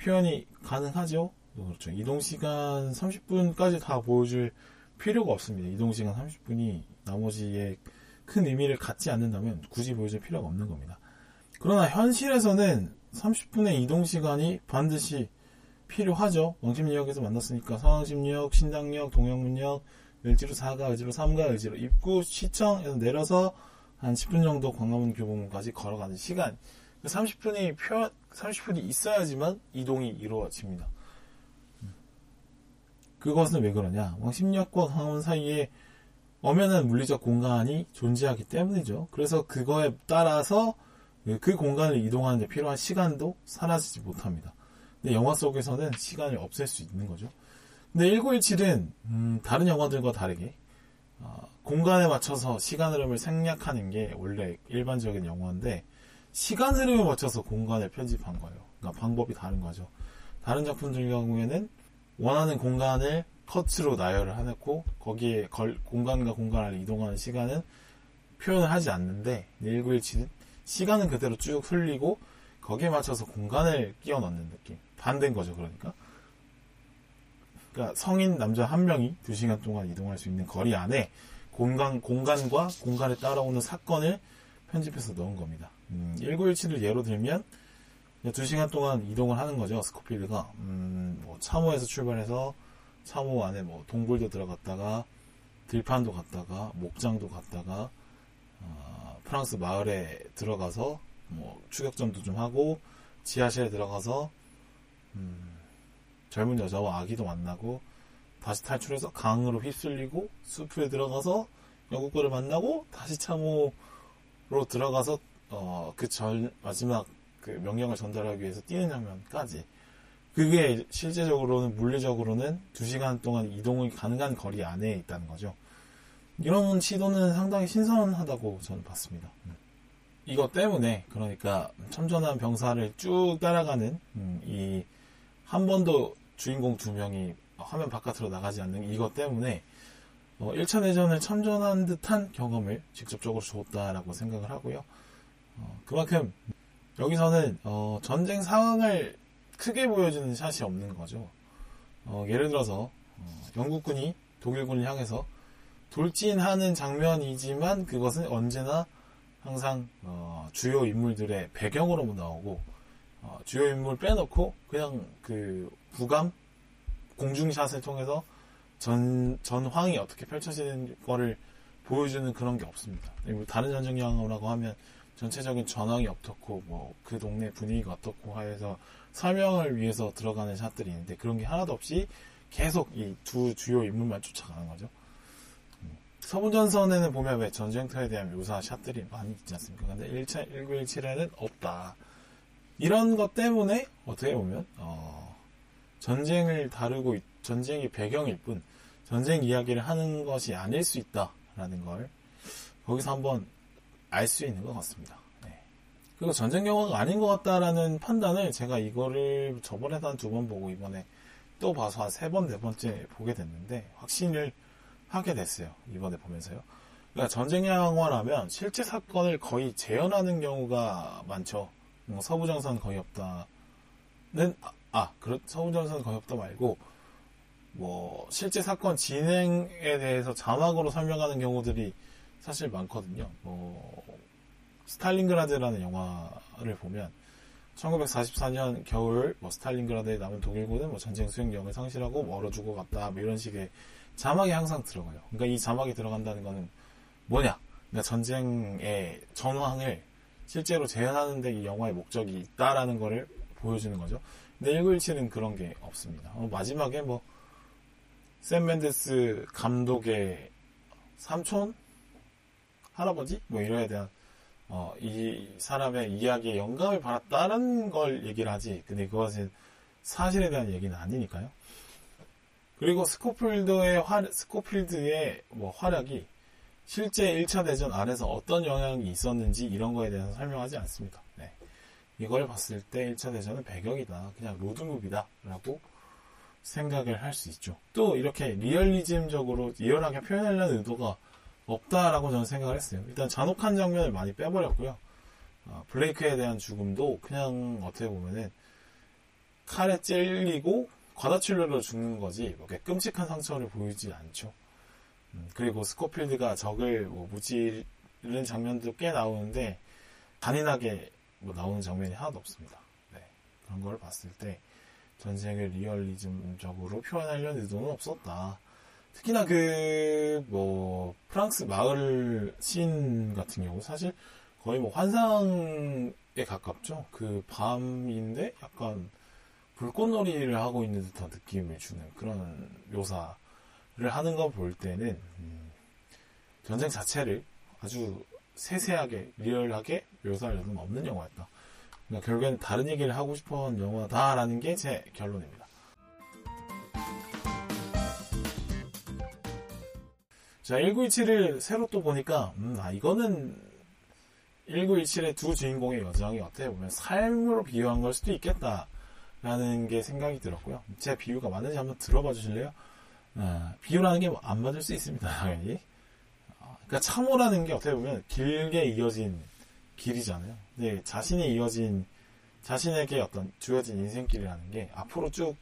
표현이 가능하죠. 그렇죠. 이동시간 30분까지 다 보여줄 필요가 없습니다. 이동시간 30분이 나머지에 큰 의미를 갖지 않는다면 굳이 보여줄 필요가 없는 겁니다. 그러나 현실에서는 30분의 이동시간이 반드시 필요하죠. 왕십리역에서 만났으니까 서왕십리역, 신당역, 동영문역, 을지로 4가, 을지로 3가, 을지로 입구, 시청에서 내려서 한 10분 정도 광화문 교보문까지 걸어가는 시간. 30분이 표, 30분이 있어야지만 이동이 이루어집니다. 그것은 왜 그러냐? 왕십리역과 광화문 사이에 엄연한 물리적 공간이 존재하기 때문이죠. 그래서 그거에 따라서 그 공간을 이동하는 데 필요한 시간도 사라지지 못합니다. 근데 영화 속에서는 시간을 없앨 수 있는 거죠. 근데 1917은 음, 다른 영화들과 다르게 어, 공간에 맞춰서 시간 흐름을 생략하는 게 원래 일반적인 영화인데 시간 흐름에 맞춰서 공간을 편집한 거예요. 그러니까 방법이 다른 거죠. 다른 작품들 경우에는 원하는 공간을 컷으로 나열을 해놓고 거기에 걸, 공간과 공간을 이동하는 시간은 표현을 하지 않는데 1917은 시간은 그대로 쭉 흘리고 거기에 맞춰서 공간을 끼워 넣는 느낌 반대인 거죠 그러니까 그러니까 성인 남자 한 명이 2시간 동안 이동할 수 있는 거리 안에 공간, 공간과 공간에 따라오는 사건을 편집해서 넣은 겁니다. 음, 1917을 예로 들면 2시간 동안 이동을 하는 거죠. 스코필드가 음, 뭐 참호에서 출발해서 참호 안에 뭐 동굴도 들어갔다가 들판도 갔다가 목장도 갔다가 어, 프랑스 마을에 들어가서 뭐 추격전도 좀 하고 지하실에 들어가서 음, 젊은 여자와 아기도 만나고 다시 탈출해서 강으로 휩쓸리고 숲에 들어가서 영국군을 만나고 다시 참호로 들어가서 어, 그전 마지막 그 명령을 전달하기 위해서 뛰는 장면까지 그게 실제적으로는 물리적으로는 2시간 동안 이동이 가능한 거리 안에 있다는 거죠. 이런 시도는 상당히 신선하다고 저는 봤습니다. 음. 이것 때문에 그러니까 참전한 병사를 쭉 따라가는 음, 이 한 번도 주인공 두 명이 화면 바깥으로 나가지 않는 이것 때문에 1차 어, 대전을 참전한 듯한 경험을 직접적으로 줬다라고 생각을 하고요. 어, 그만큼 여기서는 어, 전쟁 상황을 크게 보여주는 샷이 없는 거죠. 예를 들어서 영국군이 독일군을 향해서 돌진하는 장면이지만 그것은 언제나 항상 어, 주요 인물들의 배경으로 나오고 어, 주요 인물 빼놓고 그냥 그 부감 공중샷을 통해서 전 전황이 어떻게 펼쳐지는 거를 보여주는 그런 게 없습니다. 다른 전쟁 영화라고 하면 전체적인 전황이 어떻고 뭐 그 동네 분위기가 어떻고 하여서 설명을 위해서 들어가는 샷들이 있는데 그런 게 하나도 없이 계속 이 두 주요 인물만 쫓아가는 거죠. 서부전선에는 보면 왜 전쟁터에 대한 묘사 샷들이 많이 있지 않습니까? 근데 1차 1917에는 없다. 이런 것 때문에 어떻게 보면 어, 전쟁을 다루고 전쟁이 배경일 뿐 전쟁 이야기를 하는 것이 아닐 수 있다라는 걸 거기서 한번 알 수 있는 것 같습니다. 네. 그리고 전쟁 영화가 아닌 것 같다라는 판단을 제가 이거를 저번에도 한두 번 보고 이번에 또 봐서 한 세 번, 네 번째 보게 됐는데 확신을 하게 됐어요. 이번에 보면서요. 그러니까 전쟁 영화라면 실제 사건을 거의 재현하는 경우가 많죠. 뭐 서부전선 거의 없다는 아, 아 그렇 서부전선 거의 없다 말고 뭐 실제 사건 진행에 대해서 자막으로 설명하는 경우들이 사실 많거든요. 뭐 스탈린그라드라는 영화를 보면 1944년 겨울 뭐 스탈린그라드에 남은 독일군은 뭐 전쟁 수행력을 상실하고 얼어 죽어 갔다 뭐 이런 식의 자막이 항상 들어가요. 그러니까 이 자막이 들어간다는 거는 뭐냐? 그러니까 전쟁의 전황을 실제로 재현하는데 이 영화의 목적이 있다라는 거를 보여주는 거죠. 근데 1917은 그런 게 없습니다. 어, 마지막에 뭐, 샘 맨데스 감독의 삼촌? 할아버지? 뭐 이래야 대한, 어, 이 사람의 이야기에 영감을 받았다는 걸 얘기를 하지. 근데 그것은 사실에 대한 얘기는 아니니까요. 그리고 스코필드의 화, 스코필드의 뭐 활약이 실제 1차 대전 안에서 어떤 영향이 있었는지 이런 거에 대해서 설명하지 않습니다. 네. 이걸 봤을 때 1차 대전은 배경이다. 그냥 로드무비다. 라고 생각을 할 수 있죠. 또 이렇게 리얼리즘적으로 리얼하게 표현하려는 의도가 없다라고 저는 생각을 했어요. 일단 잔혹한 장면을 많이 빼버렸고요. 어, 블레이크에 대한 죽음도 그냥 어떻게 보면은 칼에 찔리고 과다출혈로 죽는 거지 뭐 끔찍한 상처를 보이지 않죠. 음, 그리고 스코필드가 적을 뭐 무찌르는 장면도 꽤 나오는데 잔인하게 뭐 나오는 장면이 하나도 없습니다. 네, 그런 걸 봤을 때 전쟁을 리얼리즘적으로 표현하려는 의도는 없었다. 특히나 그 뭐 프랑스 마을 씬 같은 경우 사실 거의 뭐 환상에 가깝죠. 그 밤인데 약간 불꽃놀이를 하고 있는 듯한 느낌을 주는 그런 묘사를 하는 거 볼 때는 음, 전쟁 자체를 아주 세세하게 리얼하게 묘사할 여는 없는 영화였다. 그러니까 결국에는 다른 얘기를 하고 싶은 영화다라는 게 제 결론입니다. 자, 1917을 새로 또 보니까, 음, 아, 이거는 1917의 두 주인공의 여정이 어떻게 보면 삶으로 비유한 걸 수도 있겠다. 라는 게 생각이 들었고요. 제 비유가 맞는지 한번 들어봐 주실래요? 아, 비유라는 게 안 맞을 수 있습니다, 당연히. 아, 그러니까 참호라는 게 어떻게 보면 길게 이어진 길이잖아요. 근데 자신이 이어진, 자신에게 어떤 주어진 인생길이라는 게 앞으로 쭉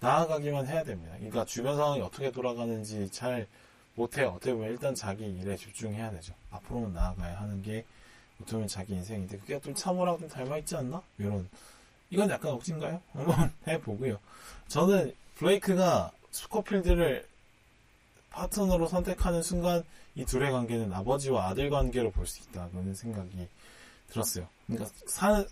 나아가기만 해야 됩니다. 그러니까 주변 상황이 어떻게 돌아가는지 잘 못해요. 어떻게 보면 일단 자기 일에 집중해야 되죠. 앞으로는 나아가야 하는 게 어떻게 보면 자기 인생인데 그게 좀 참호랑 좀 닮아 있지 않나? 이런 이건 약간 억진가요? 한번 해보고요. 저는 블레이크가 스코필드를 파트너로 선택하는 순간 이 둘의 관계는 아버지와 아들 관계로 볼 수 있다는 생각이 들었어요. 그러니까 사,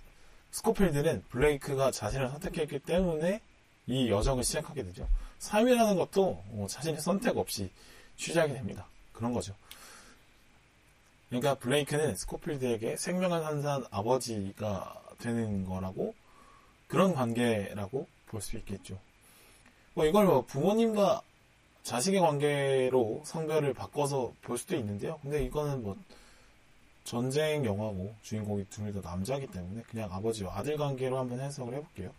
스코필드는 블레이크가 자신을 선택했기 때문에 이 여정을 시작하게 되죠. 삶이라는 것도 어, 자신의 선택 없이 시작이 됩니다. 그런 거죠. 그러니까 블레이크는 스코필드에게 생명을 산산 아버지가 되는 거라고 그런 관계라고 볼 수 있겠죠. 뭐 이걸 뭐 부모님과 자식의 관계로 성별을 바꿔서 볼 수도 있는데요. 근데 이거는 뭐 전쟁 영화고 주인공이 둘 다 남자이기 때문에 그냥 아버지와 아들 관계로 한번 해석을 해볼게요.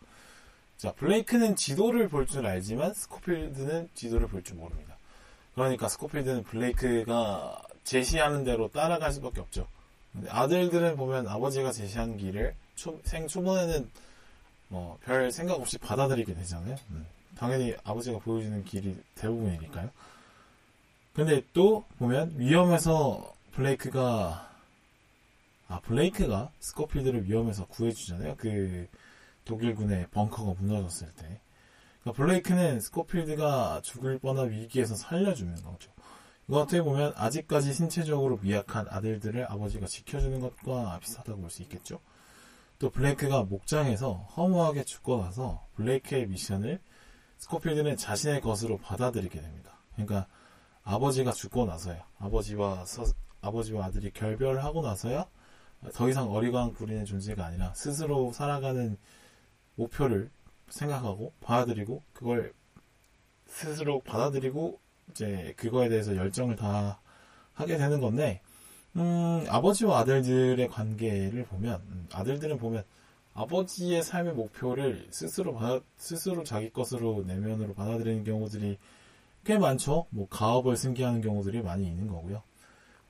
자, 블레이크는 지도를 볼 줄 알지만 스코필드는 지도를 볼 줄 모릅니다. 그러니까 스코필드는 블레이크가 제시하는 대로 따라갈 수밖에 없죠. 아들들은 보면 아버지가 제시한 길을 초, 생 초반에는 뭐 별 생각 없이 받아들이게 되잖아요. 음. 당연히 아버지가 보여주는 길이 대부분이니까요. 근데 또 보면 위험해서 블레이크가 아 블레이크가 스코필드를 위험해서 구해주잖아요. 그 독일군의 벙커가 무너졌을 때. 그러니까 블레이크는 스코필드가 죽을 뻔한 위기에서 살려주는 거죠. 이거 어떻게 보면 아직까지 신체적으로 미약한 아들들을 아버지가 지켜주는 것과 비슷하다고 볼 수 있겠죠. 또 블레이크가 목장에서 허무하게 죽고 나서 블레이크의 미션을 스코필드는 자신의 것으로 받아들이게 됩니다. 그러니까 아버지가 죽고 나서야 아버지와 서, 아버지와 아들이 결별하고 나서야 더 이상 어리광 부리는 존재가 아니라 스스로 살아가는 목표를 생각하고 받아들이고 그걸 스스로 받아들이고 이제 그거에 대해서 열정을 다 하게 되는 건데 음, 아버지와 아들들의 관계를 보면 음, 아들들은 보면 아버지의 삶의 목표를 스스로 받아, 스스로 자기 것으로 내면으로 받아들이는 경우들이 꽤 많죠. 뭐 가업을 승계하는 경우들이 많이 있는 거고요.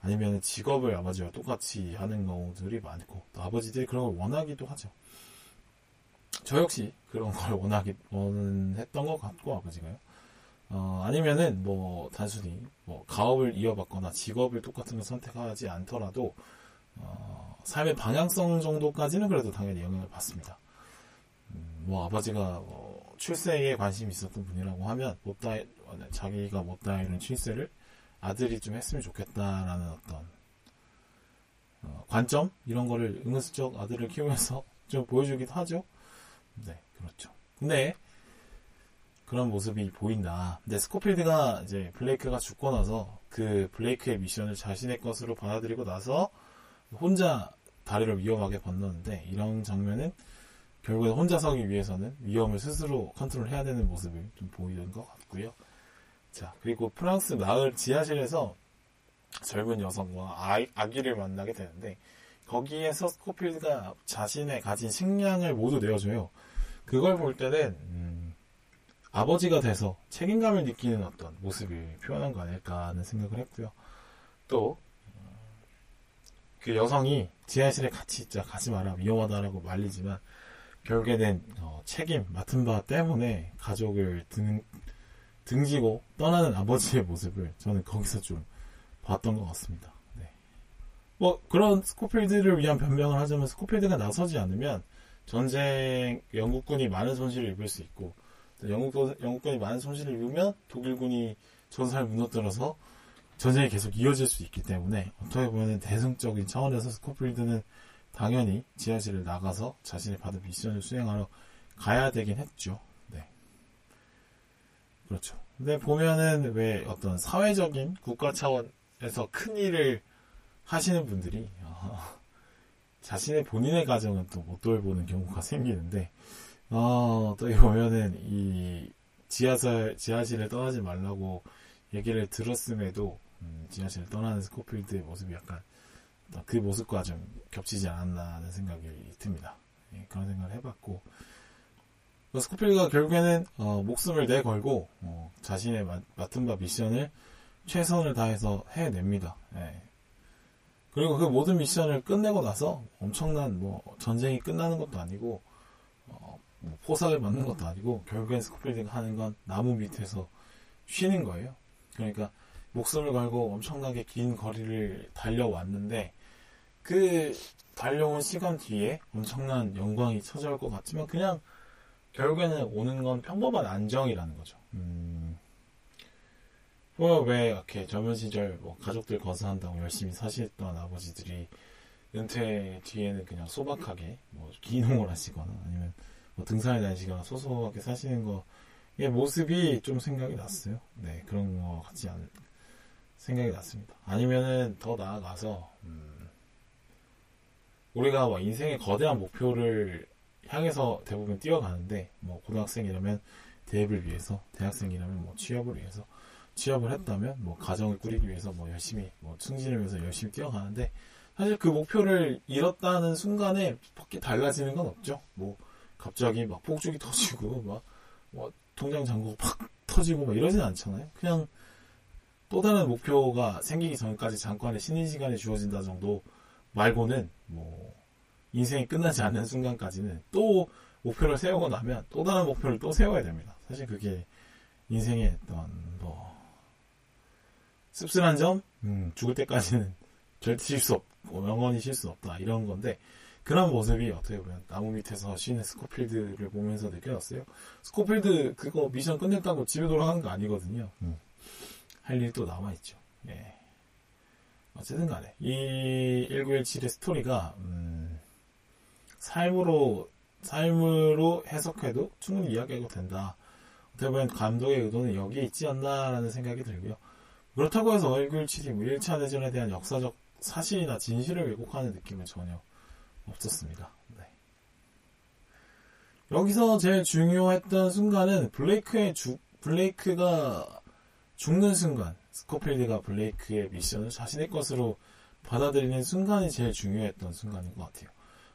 아니면 직업을 아버지와 똑같이 하는 경우들이 많고 또 아버지들이 그런 걸 원하기도 하죠. 저 역시 그런 걸 원하기 원했던 것 같고 아버지가요. 어, 아니면은 뭐 단순히 뭐 가업을 이어받거나 직업을 똑같은 걸 선택하지 않더라도 어, 삶의 방향성 정도까지는 그래도 당연히 영향을 받습니다. 음, 뭐 아버지가 뭐 출세에 관심이 있었던 분이라고 하면 못다 자기가 못다 이룬 출세를 아들이 좀 했으면 좋겠다라는 어떤 어, 관점 이런 거를 은근슬쩍 아들을 키우면서 좀 보여주기도 하죠. 네, 그렇죠. 근데 그런 모습이 보인다. 근데 스코필드가 이제 블레이크가 죽고 나서 그 블레이크의 미션을 자신의 것으로 받아들이고 나서 혼자 다리를 위험하게 건너는데 이런 장면은 결국에 혼자 서기 위해서는 위험을 스스로 컨트롤해야 되는 모습을 좀 보이는 것 같고요. 자 그리고 프랑스 마을 지하실에서 젊은 여성과 아이, 아기를 만나게 되는데 거기에서 스코필드가 자신의 가진 식량을 모두 내어줘요. 그걸 볼 때는 음, 아버지가 돼서 책임감을 느끼는 어떤 모습을 표현한 거 아닐까 하는 생각을 했고요. 또, 그 여성이 지하실에 같이 있자, 가지 마라, 위험하다라고 말리지만, 결국에는 어, 책임, 맡은 바 때문에 가족을 등, 등지고 떠나는 아버지의 모습을 저는 거기서 좀 봤던 것 같습니다. 네. 뭐, 그런 스코필드를 위한 변명을 하자면 스코필드가 나서지 않으면 전쟁, 영국군이 많은 손실을 입을 수 있고, 영국, 영국군이 많은 손실을 입으면 독일군이 전사를 무너뜨려서 전쟁이 계속 이어질 수 있기 때문에 어떻게 보면 대승적인 차원에서 스코필드는 당연히 지하실을 나가서 자신이 받은 미션을 수행하러 가야 되긴 했죠. 네. 그렇죠. 근데 보면은 왜 어떤 사회적인 국가 차원에서 큰 일을 하시는 분들이 어, 자신의 본인의 가정은 또 못 돌보는 경우가 생기는데 어, 또 보면은 이 지하실 지하실을 떠나지 말라고 얘기를 들었음에도 음, 지하실을 떠나는 스코필드의 모습이 약간 그 모습과 좀 겹치지 않았나 하는 생각이 듭니다. 예, 그런 생각을 해봤고 스코필드가 결국에는 어, 목숨을 내걸고 어, 자신의 맡은 바 미션을 최선을 다해서 해냅니다. 예. 그리고 그 모든 미션을 끝내고 나서 엄청난 뭐 전쟁이 끝나는 것도 아니고 어, 뭐 포삭을 맞는 것도 아니고 결국엔 스코필드가 하는 건 나무 밑에서 쉬는 거예요. 그러니까 목숨을 걸고 엄청나게 긴 거리를 달려왔는데 그 달려온 시간 뒤에 엄청난 영광이 찾아올 것 같지만 그냥 결국에는 오는 건 평범한 안정이라는 거죠. 음, 뭐왜 이렇게 젊은 시절 뭐 가족들 건사한다고 열심히 사시던 아버지들이 은퇴 뒤에는 그냥 소박하게 뭐 기농을 하시거나 아니면 뭐 등산에 다니시거나 소소하게 사시는 거의 모습이 좀 생각이 났어요. 네 그런 거 같지 않 생각이 났습니다. 아니면은 더 나아가서 음, 우리가 뭐 인생의 거대한 목표를 향해서 대부분 뛰어가는데 뭐 고등학생이라면 대입을 위해서 대학생이라면 뭐 취업을 위해서 취업을 했다면 뭐 가정을 꾸리기 위해서 뭐 열심히 뭐 승진을 위해서 열심히 뛰어가는데 사실 그 목표를 잃었다는 순간에 밖에 달라지는 건 없죠. 뭐 갑자기 막 폭죽이 터지고 막 뭐 통장 잔고 팍 터지고 막 이러진 않잖아요. 그냥 또 다른 목표가 생기기 전까지 잠깐의 쉬는 시간이 주어진다 정도 말고는 뭐 인생이 끝나지 않는 순간까지는 또 목표를 세우고 나면 또 다른 목표를 또 세워야 됩니다. 사실 그게 인생의 어떤 뭐 씁쓸한 점, 음, 죽을 때까지는 절대 실수 없고 영원히 실수 없다 이런 건데 그런 모습이 어떻게 보면 나무 밑에서 쉬는 스코필드를 보면서 느껴졌어요. 스코필드 그거 미션 끝냈다고 집에 돌아가는 거 아니거든요. 음. 할 일이 또 남아있죠. 예. 어쨌든 간에 이 1917의 스토리가 음, 삶으로 삶으로 해석해도 충분히 이야기해도 된다. 어떻게 보면 감독의 의도는 여기에 있지 않나라는 생각이 들고요. 그렇다고 해서 1917이 뭐 1차 대전에 대한 역사적 사실이나 진실을 왜곡하는 느낌은 전혀 없었습니다. 네. 여기서 제일 중요했던 순간은 블레이크의 주, 블레이크가 죽는 순간, 스코필드가 블레이크의 미션을 자신의 것으로 받아들이는 순간이 제일 중요했던 순간인 것 같아요.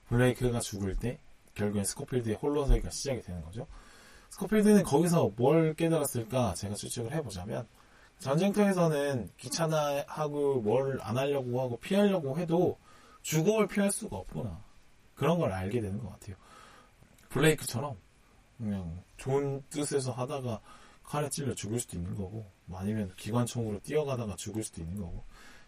블레이크가 죽을 때 결국엔 스코필드의 홀로서기가 시작이 되는 거죠. 스코필드는 거기서 뭘 깨달았을까 제가 추측을 해보자면 전쟁터에서는 귀찮아하고 뭘 안 하려고 하고 피하려고 해도 죽음을 피할 수가 없구나. 그런 걸 알게 되는 것 같아요. 블레이크처럼 그냥 좋은 뜻에서 하다가 칼에 찔려 죽을 수도 있는 거고 뭐 아니면 기관총으로 뛰어가다가 죽을 수도 있는 거고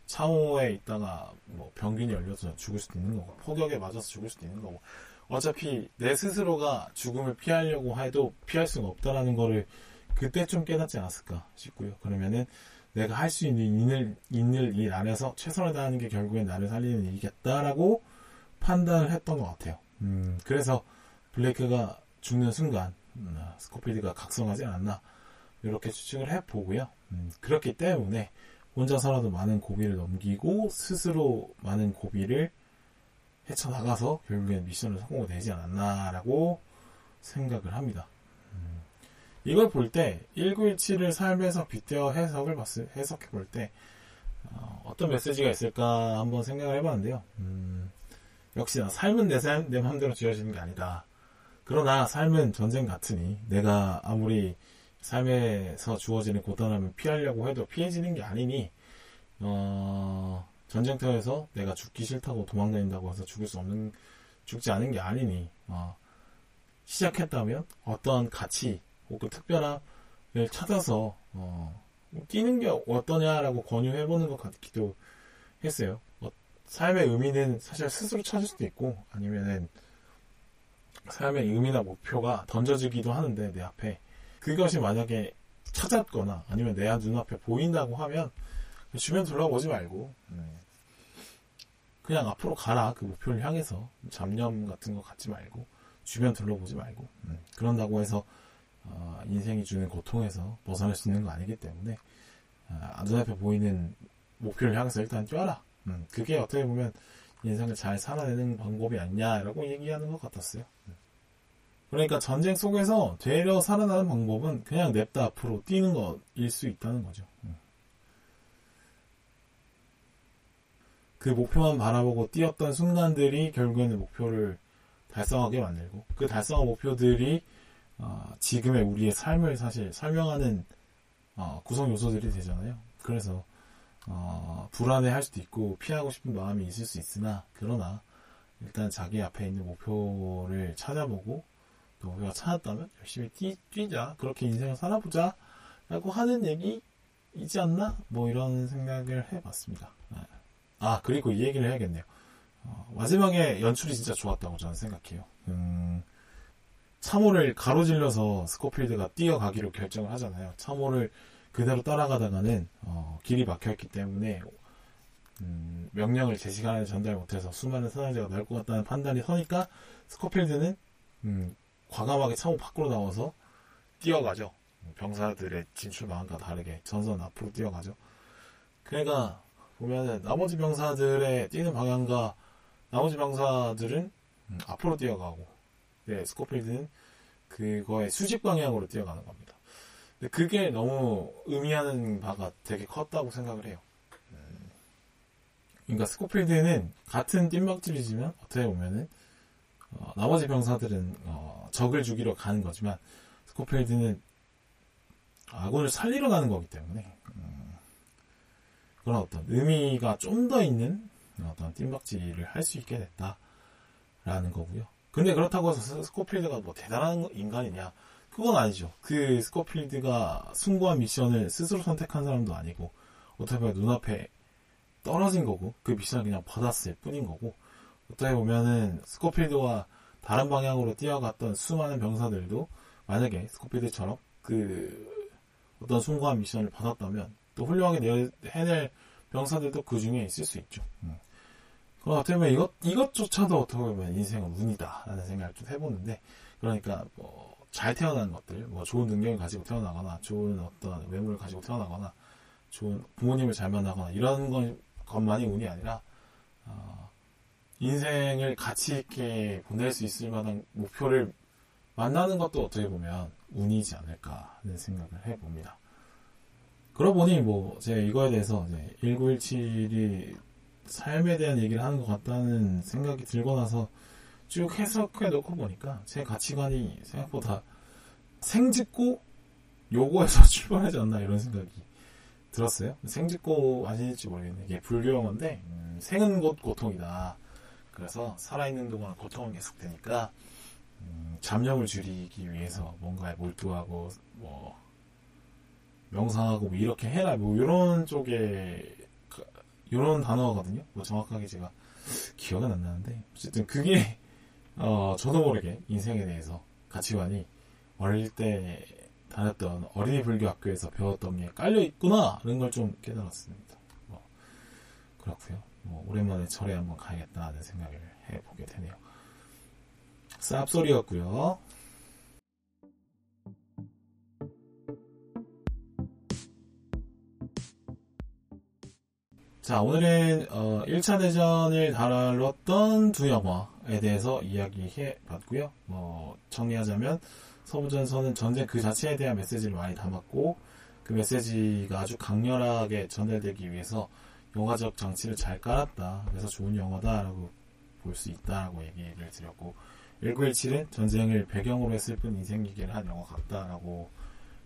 차오에 있다가 뭐 병균이 열려서 죽을 수도 있는 거고 폭격에 맞아서 죽을 수도 있는 거고 어차피 내 스스로가 죽음을 피하려고 해도 피할 수가 없다라는 거를 그때 좀 깨닫지 않았을까 싶고요. 그러면은 내가 할 수 있는 일을, 있는 일 안에서 최선을 다하는 게 결국엔 나를 살리는 일이겠다라고 판단을 했던 것 같아요. 음, 그래서 블레이크가 죽는 순간 음, 스코필드가 각성하지 않았나 이렇게 추측을 해보고요. 음, 그렇기 때문에 혼자서라도 많은 고비를 넘기고 스스로 많은 고비를 헤쳐나가서 결국엔 미션을 성공되지 않았나라고 생각을 합니다. 음, 이걸 볼 때 1917을 삶에서 빗대어 해석을 해석해 볼 때 어, 떤 메시지가 있을까 한번 생각을 해봤는데요. 음, 역시나 삶은 내, 삶, 내 마음대로 지어지는 게 아니다. 그러나 삶은 전쟁 같으니 내가 아무리 삶에서 주어지는 고단함을 피하려고 해도 피해지는 게 아니니 어, 전쟁터에서 내가 죽기 싫다고 도망다닌다고 해서 죽을 수 없는 죽지 않은 게 아니니 어, 시작했다면 어떤 가치 혹은 특별함을 찾아서 어, 뛰는 게 어떠냐라고 권유해보는 것 같기도 했어요. 어, 삶의 의미는 사실 스스로 찾을 수도 있고 아니면은 삶의 의미나 목표가 던져지기도 하는데 내 앞에 그것이 만약에 찾았거나 아니면 내 눈앞에 보인다고 하면 주변 둘러보지 말고 음, 그냥 앞으로 가라. 그 목표를 향해서 잡념 같은 거 갖지 말고 주변 둘러보지 말고 음, 그런다고 해서 어, 인생이 주는 고통에서 벗어날 수 있는 거 아니기 때문에 어, 눈앞에 보이는 목표를 향해서 일단 뛰어라. 음, 그게 어떻게 보면 인생을 잘 살아내는 방법이 아니냐라고 얘기하는 것 같았어요. 음. 그러니까 전쟁 속에서 되려 살아나는 방법은 그냥 냅다 앞으로 뛰는 것일 수 있다는 거죠. 음. 그 목표만 바라보고 뛰었던 순간들이 결국에는 목표를 달성하게 만들고 그 달성한 목표들이 어, 지금의 우리의 삶을 사실 설명하는 어, 구성 요소들이 되잖아요. 그래서 어, 불안해할 수도 있고 피하고 싶은 마음이 있을 수 있으나 그러나 일단 자기 앞에 있는 목표를 찾아보고 또 우리가 찾았다면 열심히 뛰, 뛰자 그렇게 인생을 살아보자 라고 하는 얘기이지 않나 뭐 이런 생각을 해봤습니다. 네. 아, 그리고 이 얘기를 해야겠네요. 어, 마지막에 연출이 진짜 좋았다고 저는 생각해요. 음, 참호를 가로질러서 스코필드가 뛰어가기로 결정을 하잖아요. 참호를 그대로 따라가다가는 어, 길이 막혀있기 때문에 음, 명령을 제 시간에 전달 못해서 수많은 사상자가 나올 것 같다는 판단이 서니까 스코필드는 음, 과감하게 차고 밖으로 나와서 뛰어가죠. 병사들의 진출 방안과 다르게 전선 앞으로 뛰어가죠. 그러니까 보면은 나머지 병사들의 뛰는 방향과 나머지 병사들은 음, 앞으로 뛰어가고 네, 스코필드는 그거의 수직 방향으로 뛰어가는 겁니다. 근데 그게 너무 의미하는 바가 되게 컸다고 생각을 해요. 음, 그러니까 스코필드는 같은 뜀박질이지만 어떻게 보면은 어, 나머지 병사들은 어, 적을 죽이러 가는 거지만 스코필드는 아군을 살리러 가는 거기 때문에 음, 그런 어떤 의미가 좀 더 있는 어떤 뜀박질을 할 수 있게 됐다라는 거고요. 근데 그렇다고 해서 스코필드가 뭐 대단한 인간이냐? 그건 아니죠. 그 스코필드가 숭고한 미션을 스스로 선택한 사람도 아니고 어떻게 보면 눈앞에 떨어진 거고 그 미션을 그냥 받았을 뿐인 거고 어떻게 보면은 스코필드와 다른 방향으로 뛰어갔던 수많은 병사들도 만약에 스코필드처럼 그 어떤 숭고한 미션을 받았다면 또 훌륭하게 해낼 병사들도 그 중에 있을 수 있죠. 음. 그럼 어떻게 보면 이것, 이것조차도 어떻게 보면 인생은 운이다. 라는 생각을 좀 해보는데, 그러니까, 뭐, 잘 태어난 것들, 뭐, 좋은 능력을 가지고 태어나거나, 좋은 어떤 외모를 가지고 태어나거나, 좋은 부모님을 잘 만나거나, 이런 건, 것만이 운이 아니라, 어, 인생을 가치 있게 보낼 수 있을 만한 목표를 만나는 것도 어떻게 보면 운이지 않을까 하는 생각을 해봅니다. 그러고 보니 뭐 제가 이거에 대해서 이제 1917이 삶에 대한 얘기를 하는 것 같다는 생각이 들고 나서 쭉 해석해 놓고 보니까 제 가치관이 생각보다 생짓고 요거에서 출발하지 않나 이런 생각이 들었어요. 생짓고 아실지 모르겠네. 이게 불교 용어인데 음, 생은 곧 고통이다. 그래서 살아있는 동안 고통은 계속되니까 음, 잡념을 줄이기 위해서 뭔가에 몰두하고 뭐 명상하고 뭐 이렇게 해라 뭐 이런 쪽에 이런 단어거든요. 뭐 정확하게 제가 기억은 안 나는데 어쨌든 그게 어, 저도 모르게 인생에 대해서 가치관이 어릴 때 다녔던 어린이 불교 학교에서 배웠던 게 깔려 있구나라는 걸 좀 깨달았습니다. 뭐 그렇고요. 뭐 오랜만에 절에 한번 가야겠다는 생각을 해보게 되네요. 쌉소리였고요. 자, 오늘은 어, 1차 대전을 다뤘던 두 영화에 대해서 이야기해 봤고요. 뭐 정리하자면 서부전선은 전쟁 그 자체에 대한 메시지를 많이 담았고 그 메시지가 아주 강렬하게 전달되기 위해서 영화적 장치를 잘 깔았다. 그래서 좋은 영화다라고 볼 수 있다라고 얘기를 드렸고 1917은 전쟁을 배경으로 했을 뿐 인생 얘기를 한 영화 같다라고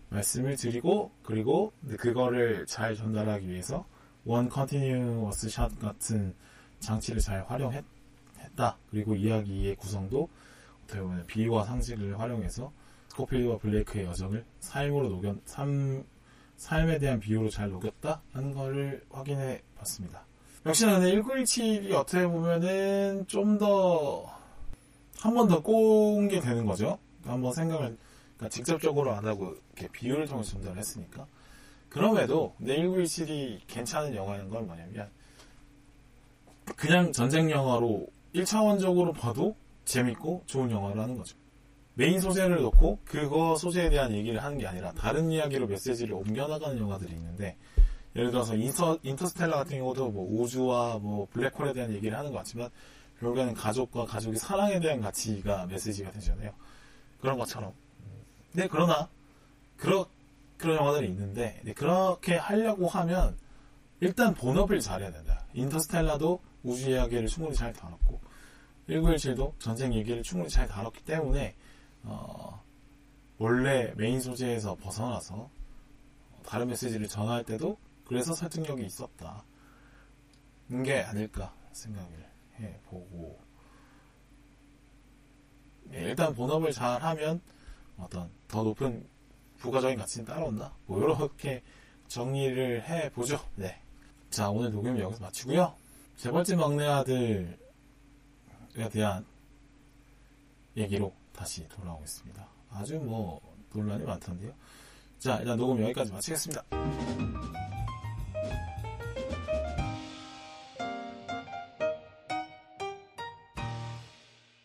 말씀을 드리고 그리고 그거를 잘 전달하기 위해서 one continuous shot 같은 장치를 잘 활용했다. 그리고 이야기의 구성도 어떻게 보면 비유와 상징을 활용해서 스코필드와 블레이크의 여정을 삶으로 녹여 삶 삶에 대한 비유로 잘 녹였다 하는 것을 확인해 봤습니다. 역시나 근데 1917이 어떻게 보면은 좀 더 한 번더 꼬은 게 되는 거죠. 한번 생각을 그러니까 직접적으로 안 하고 이렇게 비유를 통해서 전달을 했으니까 그럼에도 내 1917이 괜찮은 영화인 건 뭐냐면 그냥 전쟁 영화로 1차원적으로 봐도 재밌고 좋은 영화라는 거죠. 메인 소재를 놓고 그거 소재에 대한 얘기를 하는 게 아니라 다른 이야기로 메시지를 옮겨나가는 영화들이 있는데 예를 들어서 인터, 인터스텔라 같은 경우도 뭐 우주와 뭐 블랙홀에 대한 얘기를 하는 것 같지만 결국에는 가족과 가족의 사랑에 대한 가치가 메시지가 되잖아요. 그런 것처럼. 근데 그러나 그렇 그런 영화들이 있는데 네, 그렇게 하려고 하면 일단 본업을 잘해야 된다. 인터스텔라도 우주 이야기를 충분히 잘 다뤘고 1917도 전쟁 얘기를 충분히 잘 다뤘기 때문에 어, 원래 메인 소재에서 벗어나서 다른 메시지를 전할 때도 그래서 설득력이 있었다. 게 아닐까 생각을 해보고 네, 일단 본업을 잘 하면 어떤 더 높은 부가적인 가치는 따라온다. 뭐 이렇게 정리를 해보죠. 네. 자 오늘 녹음 여기서 마치고요. 재벌집 막내 아들에 대한 얘기로 다시 돌아오겠습니다. 아주 뭐 논란이 많던데요. 자, 일단 녹음 여기까지 마치겠습니다.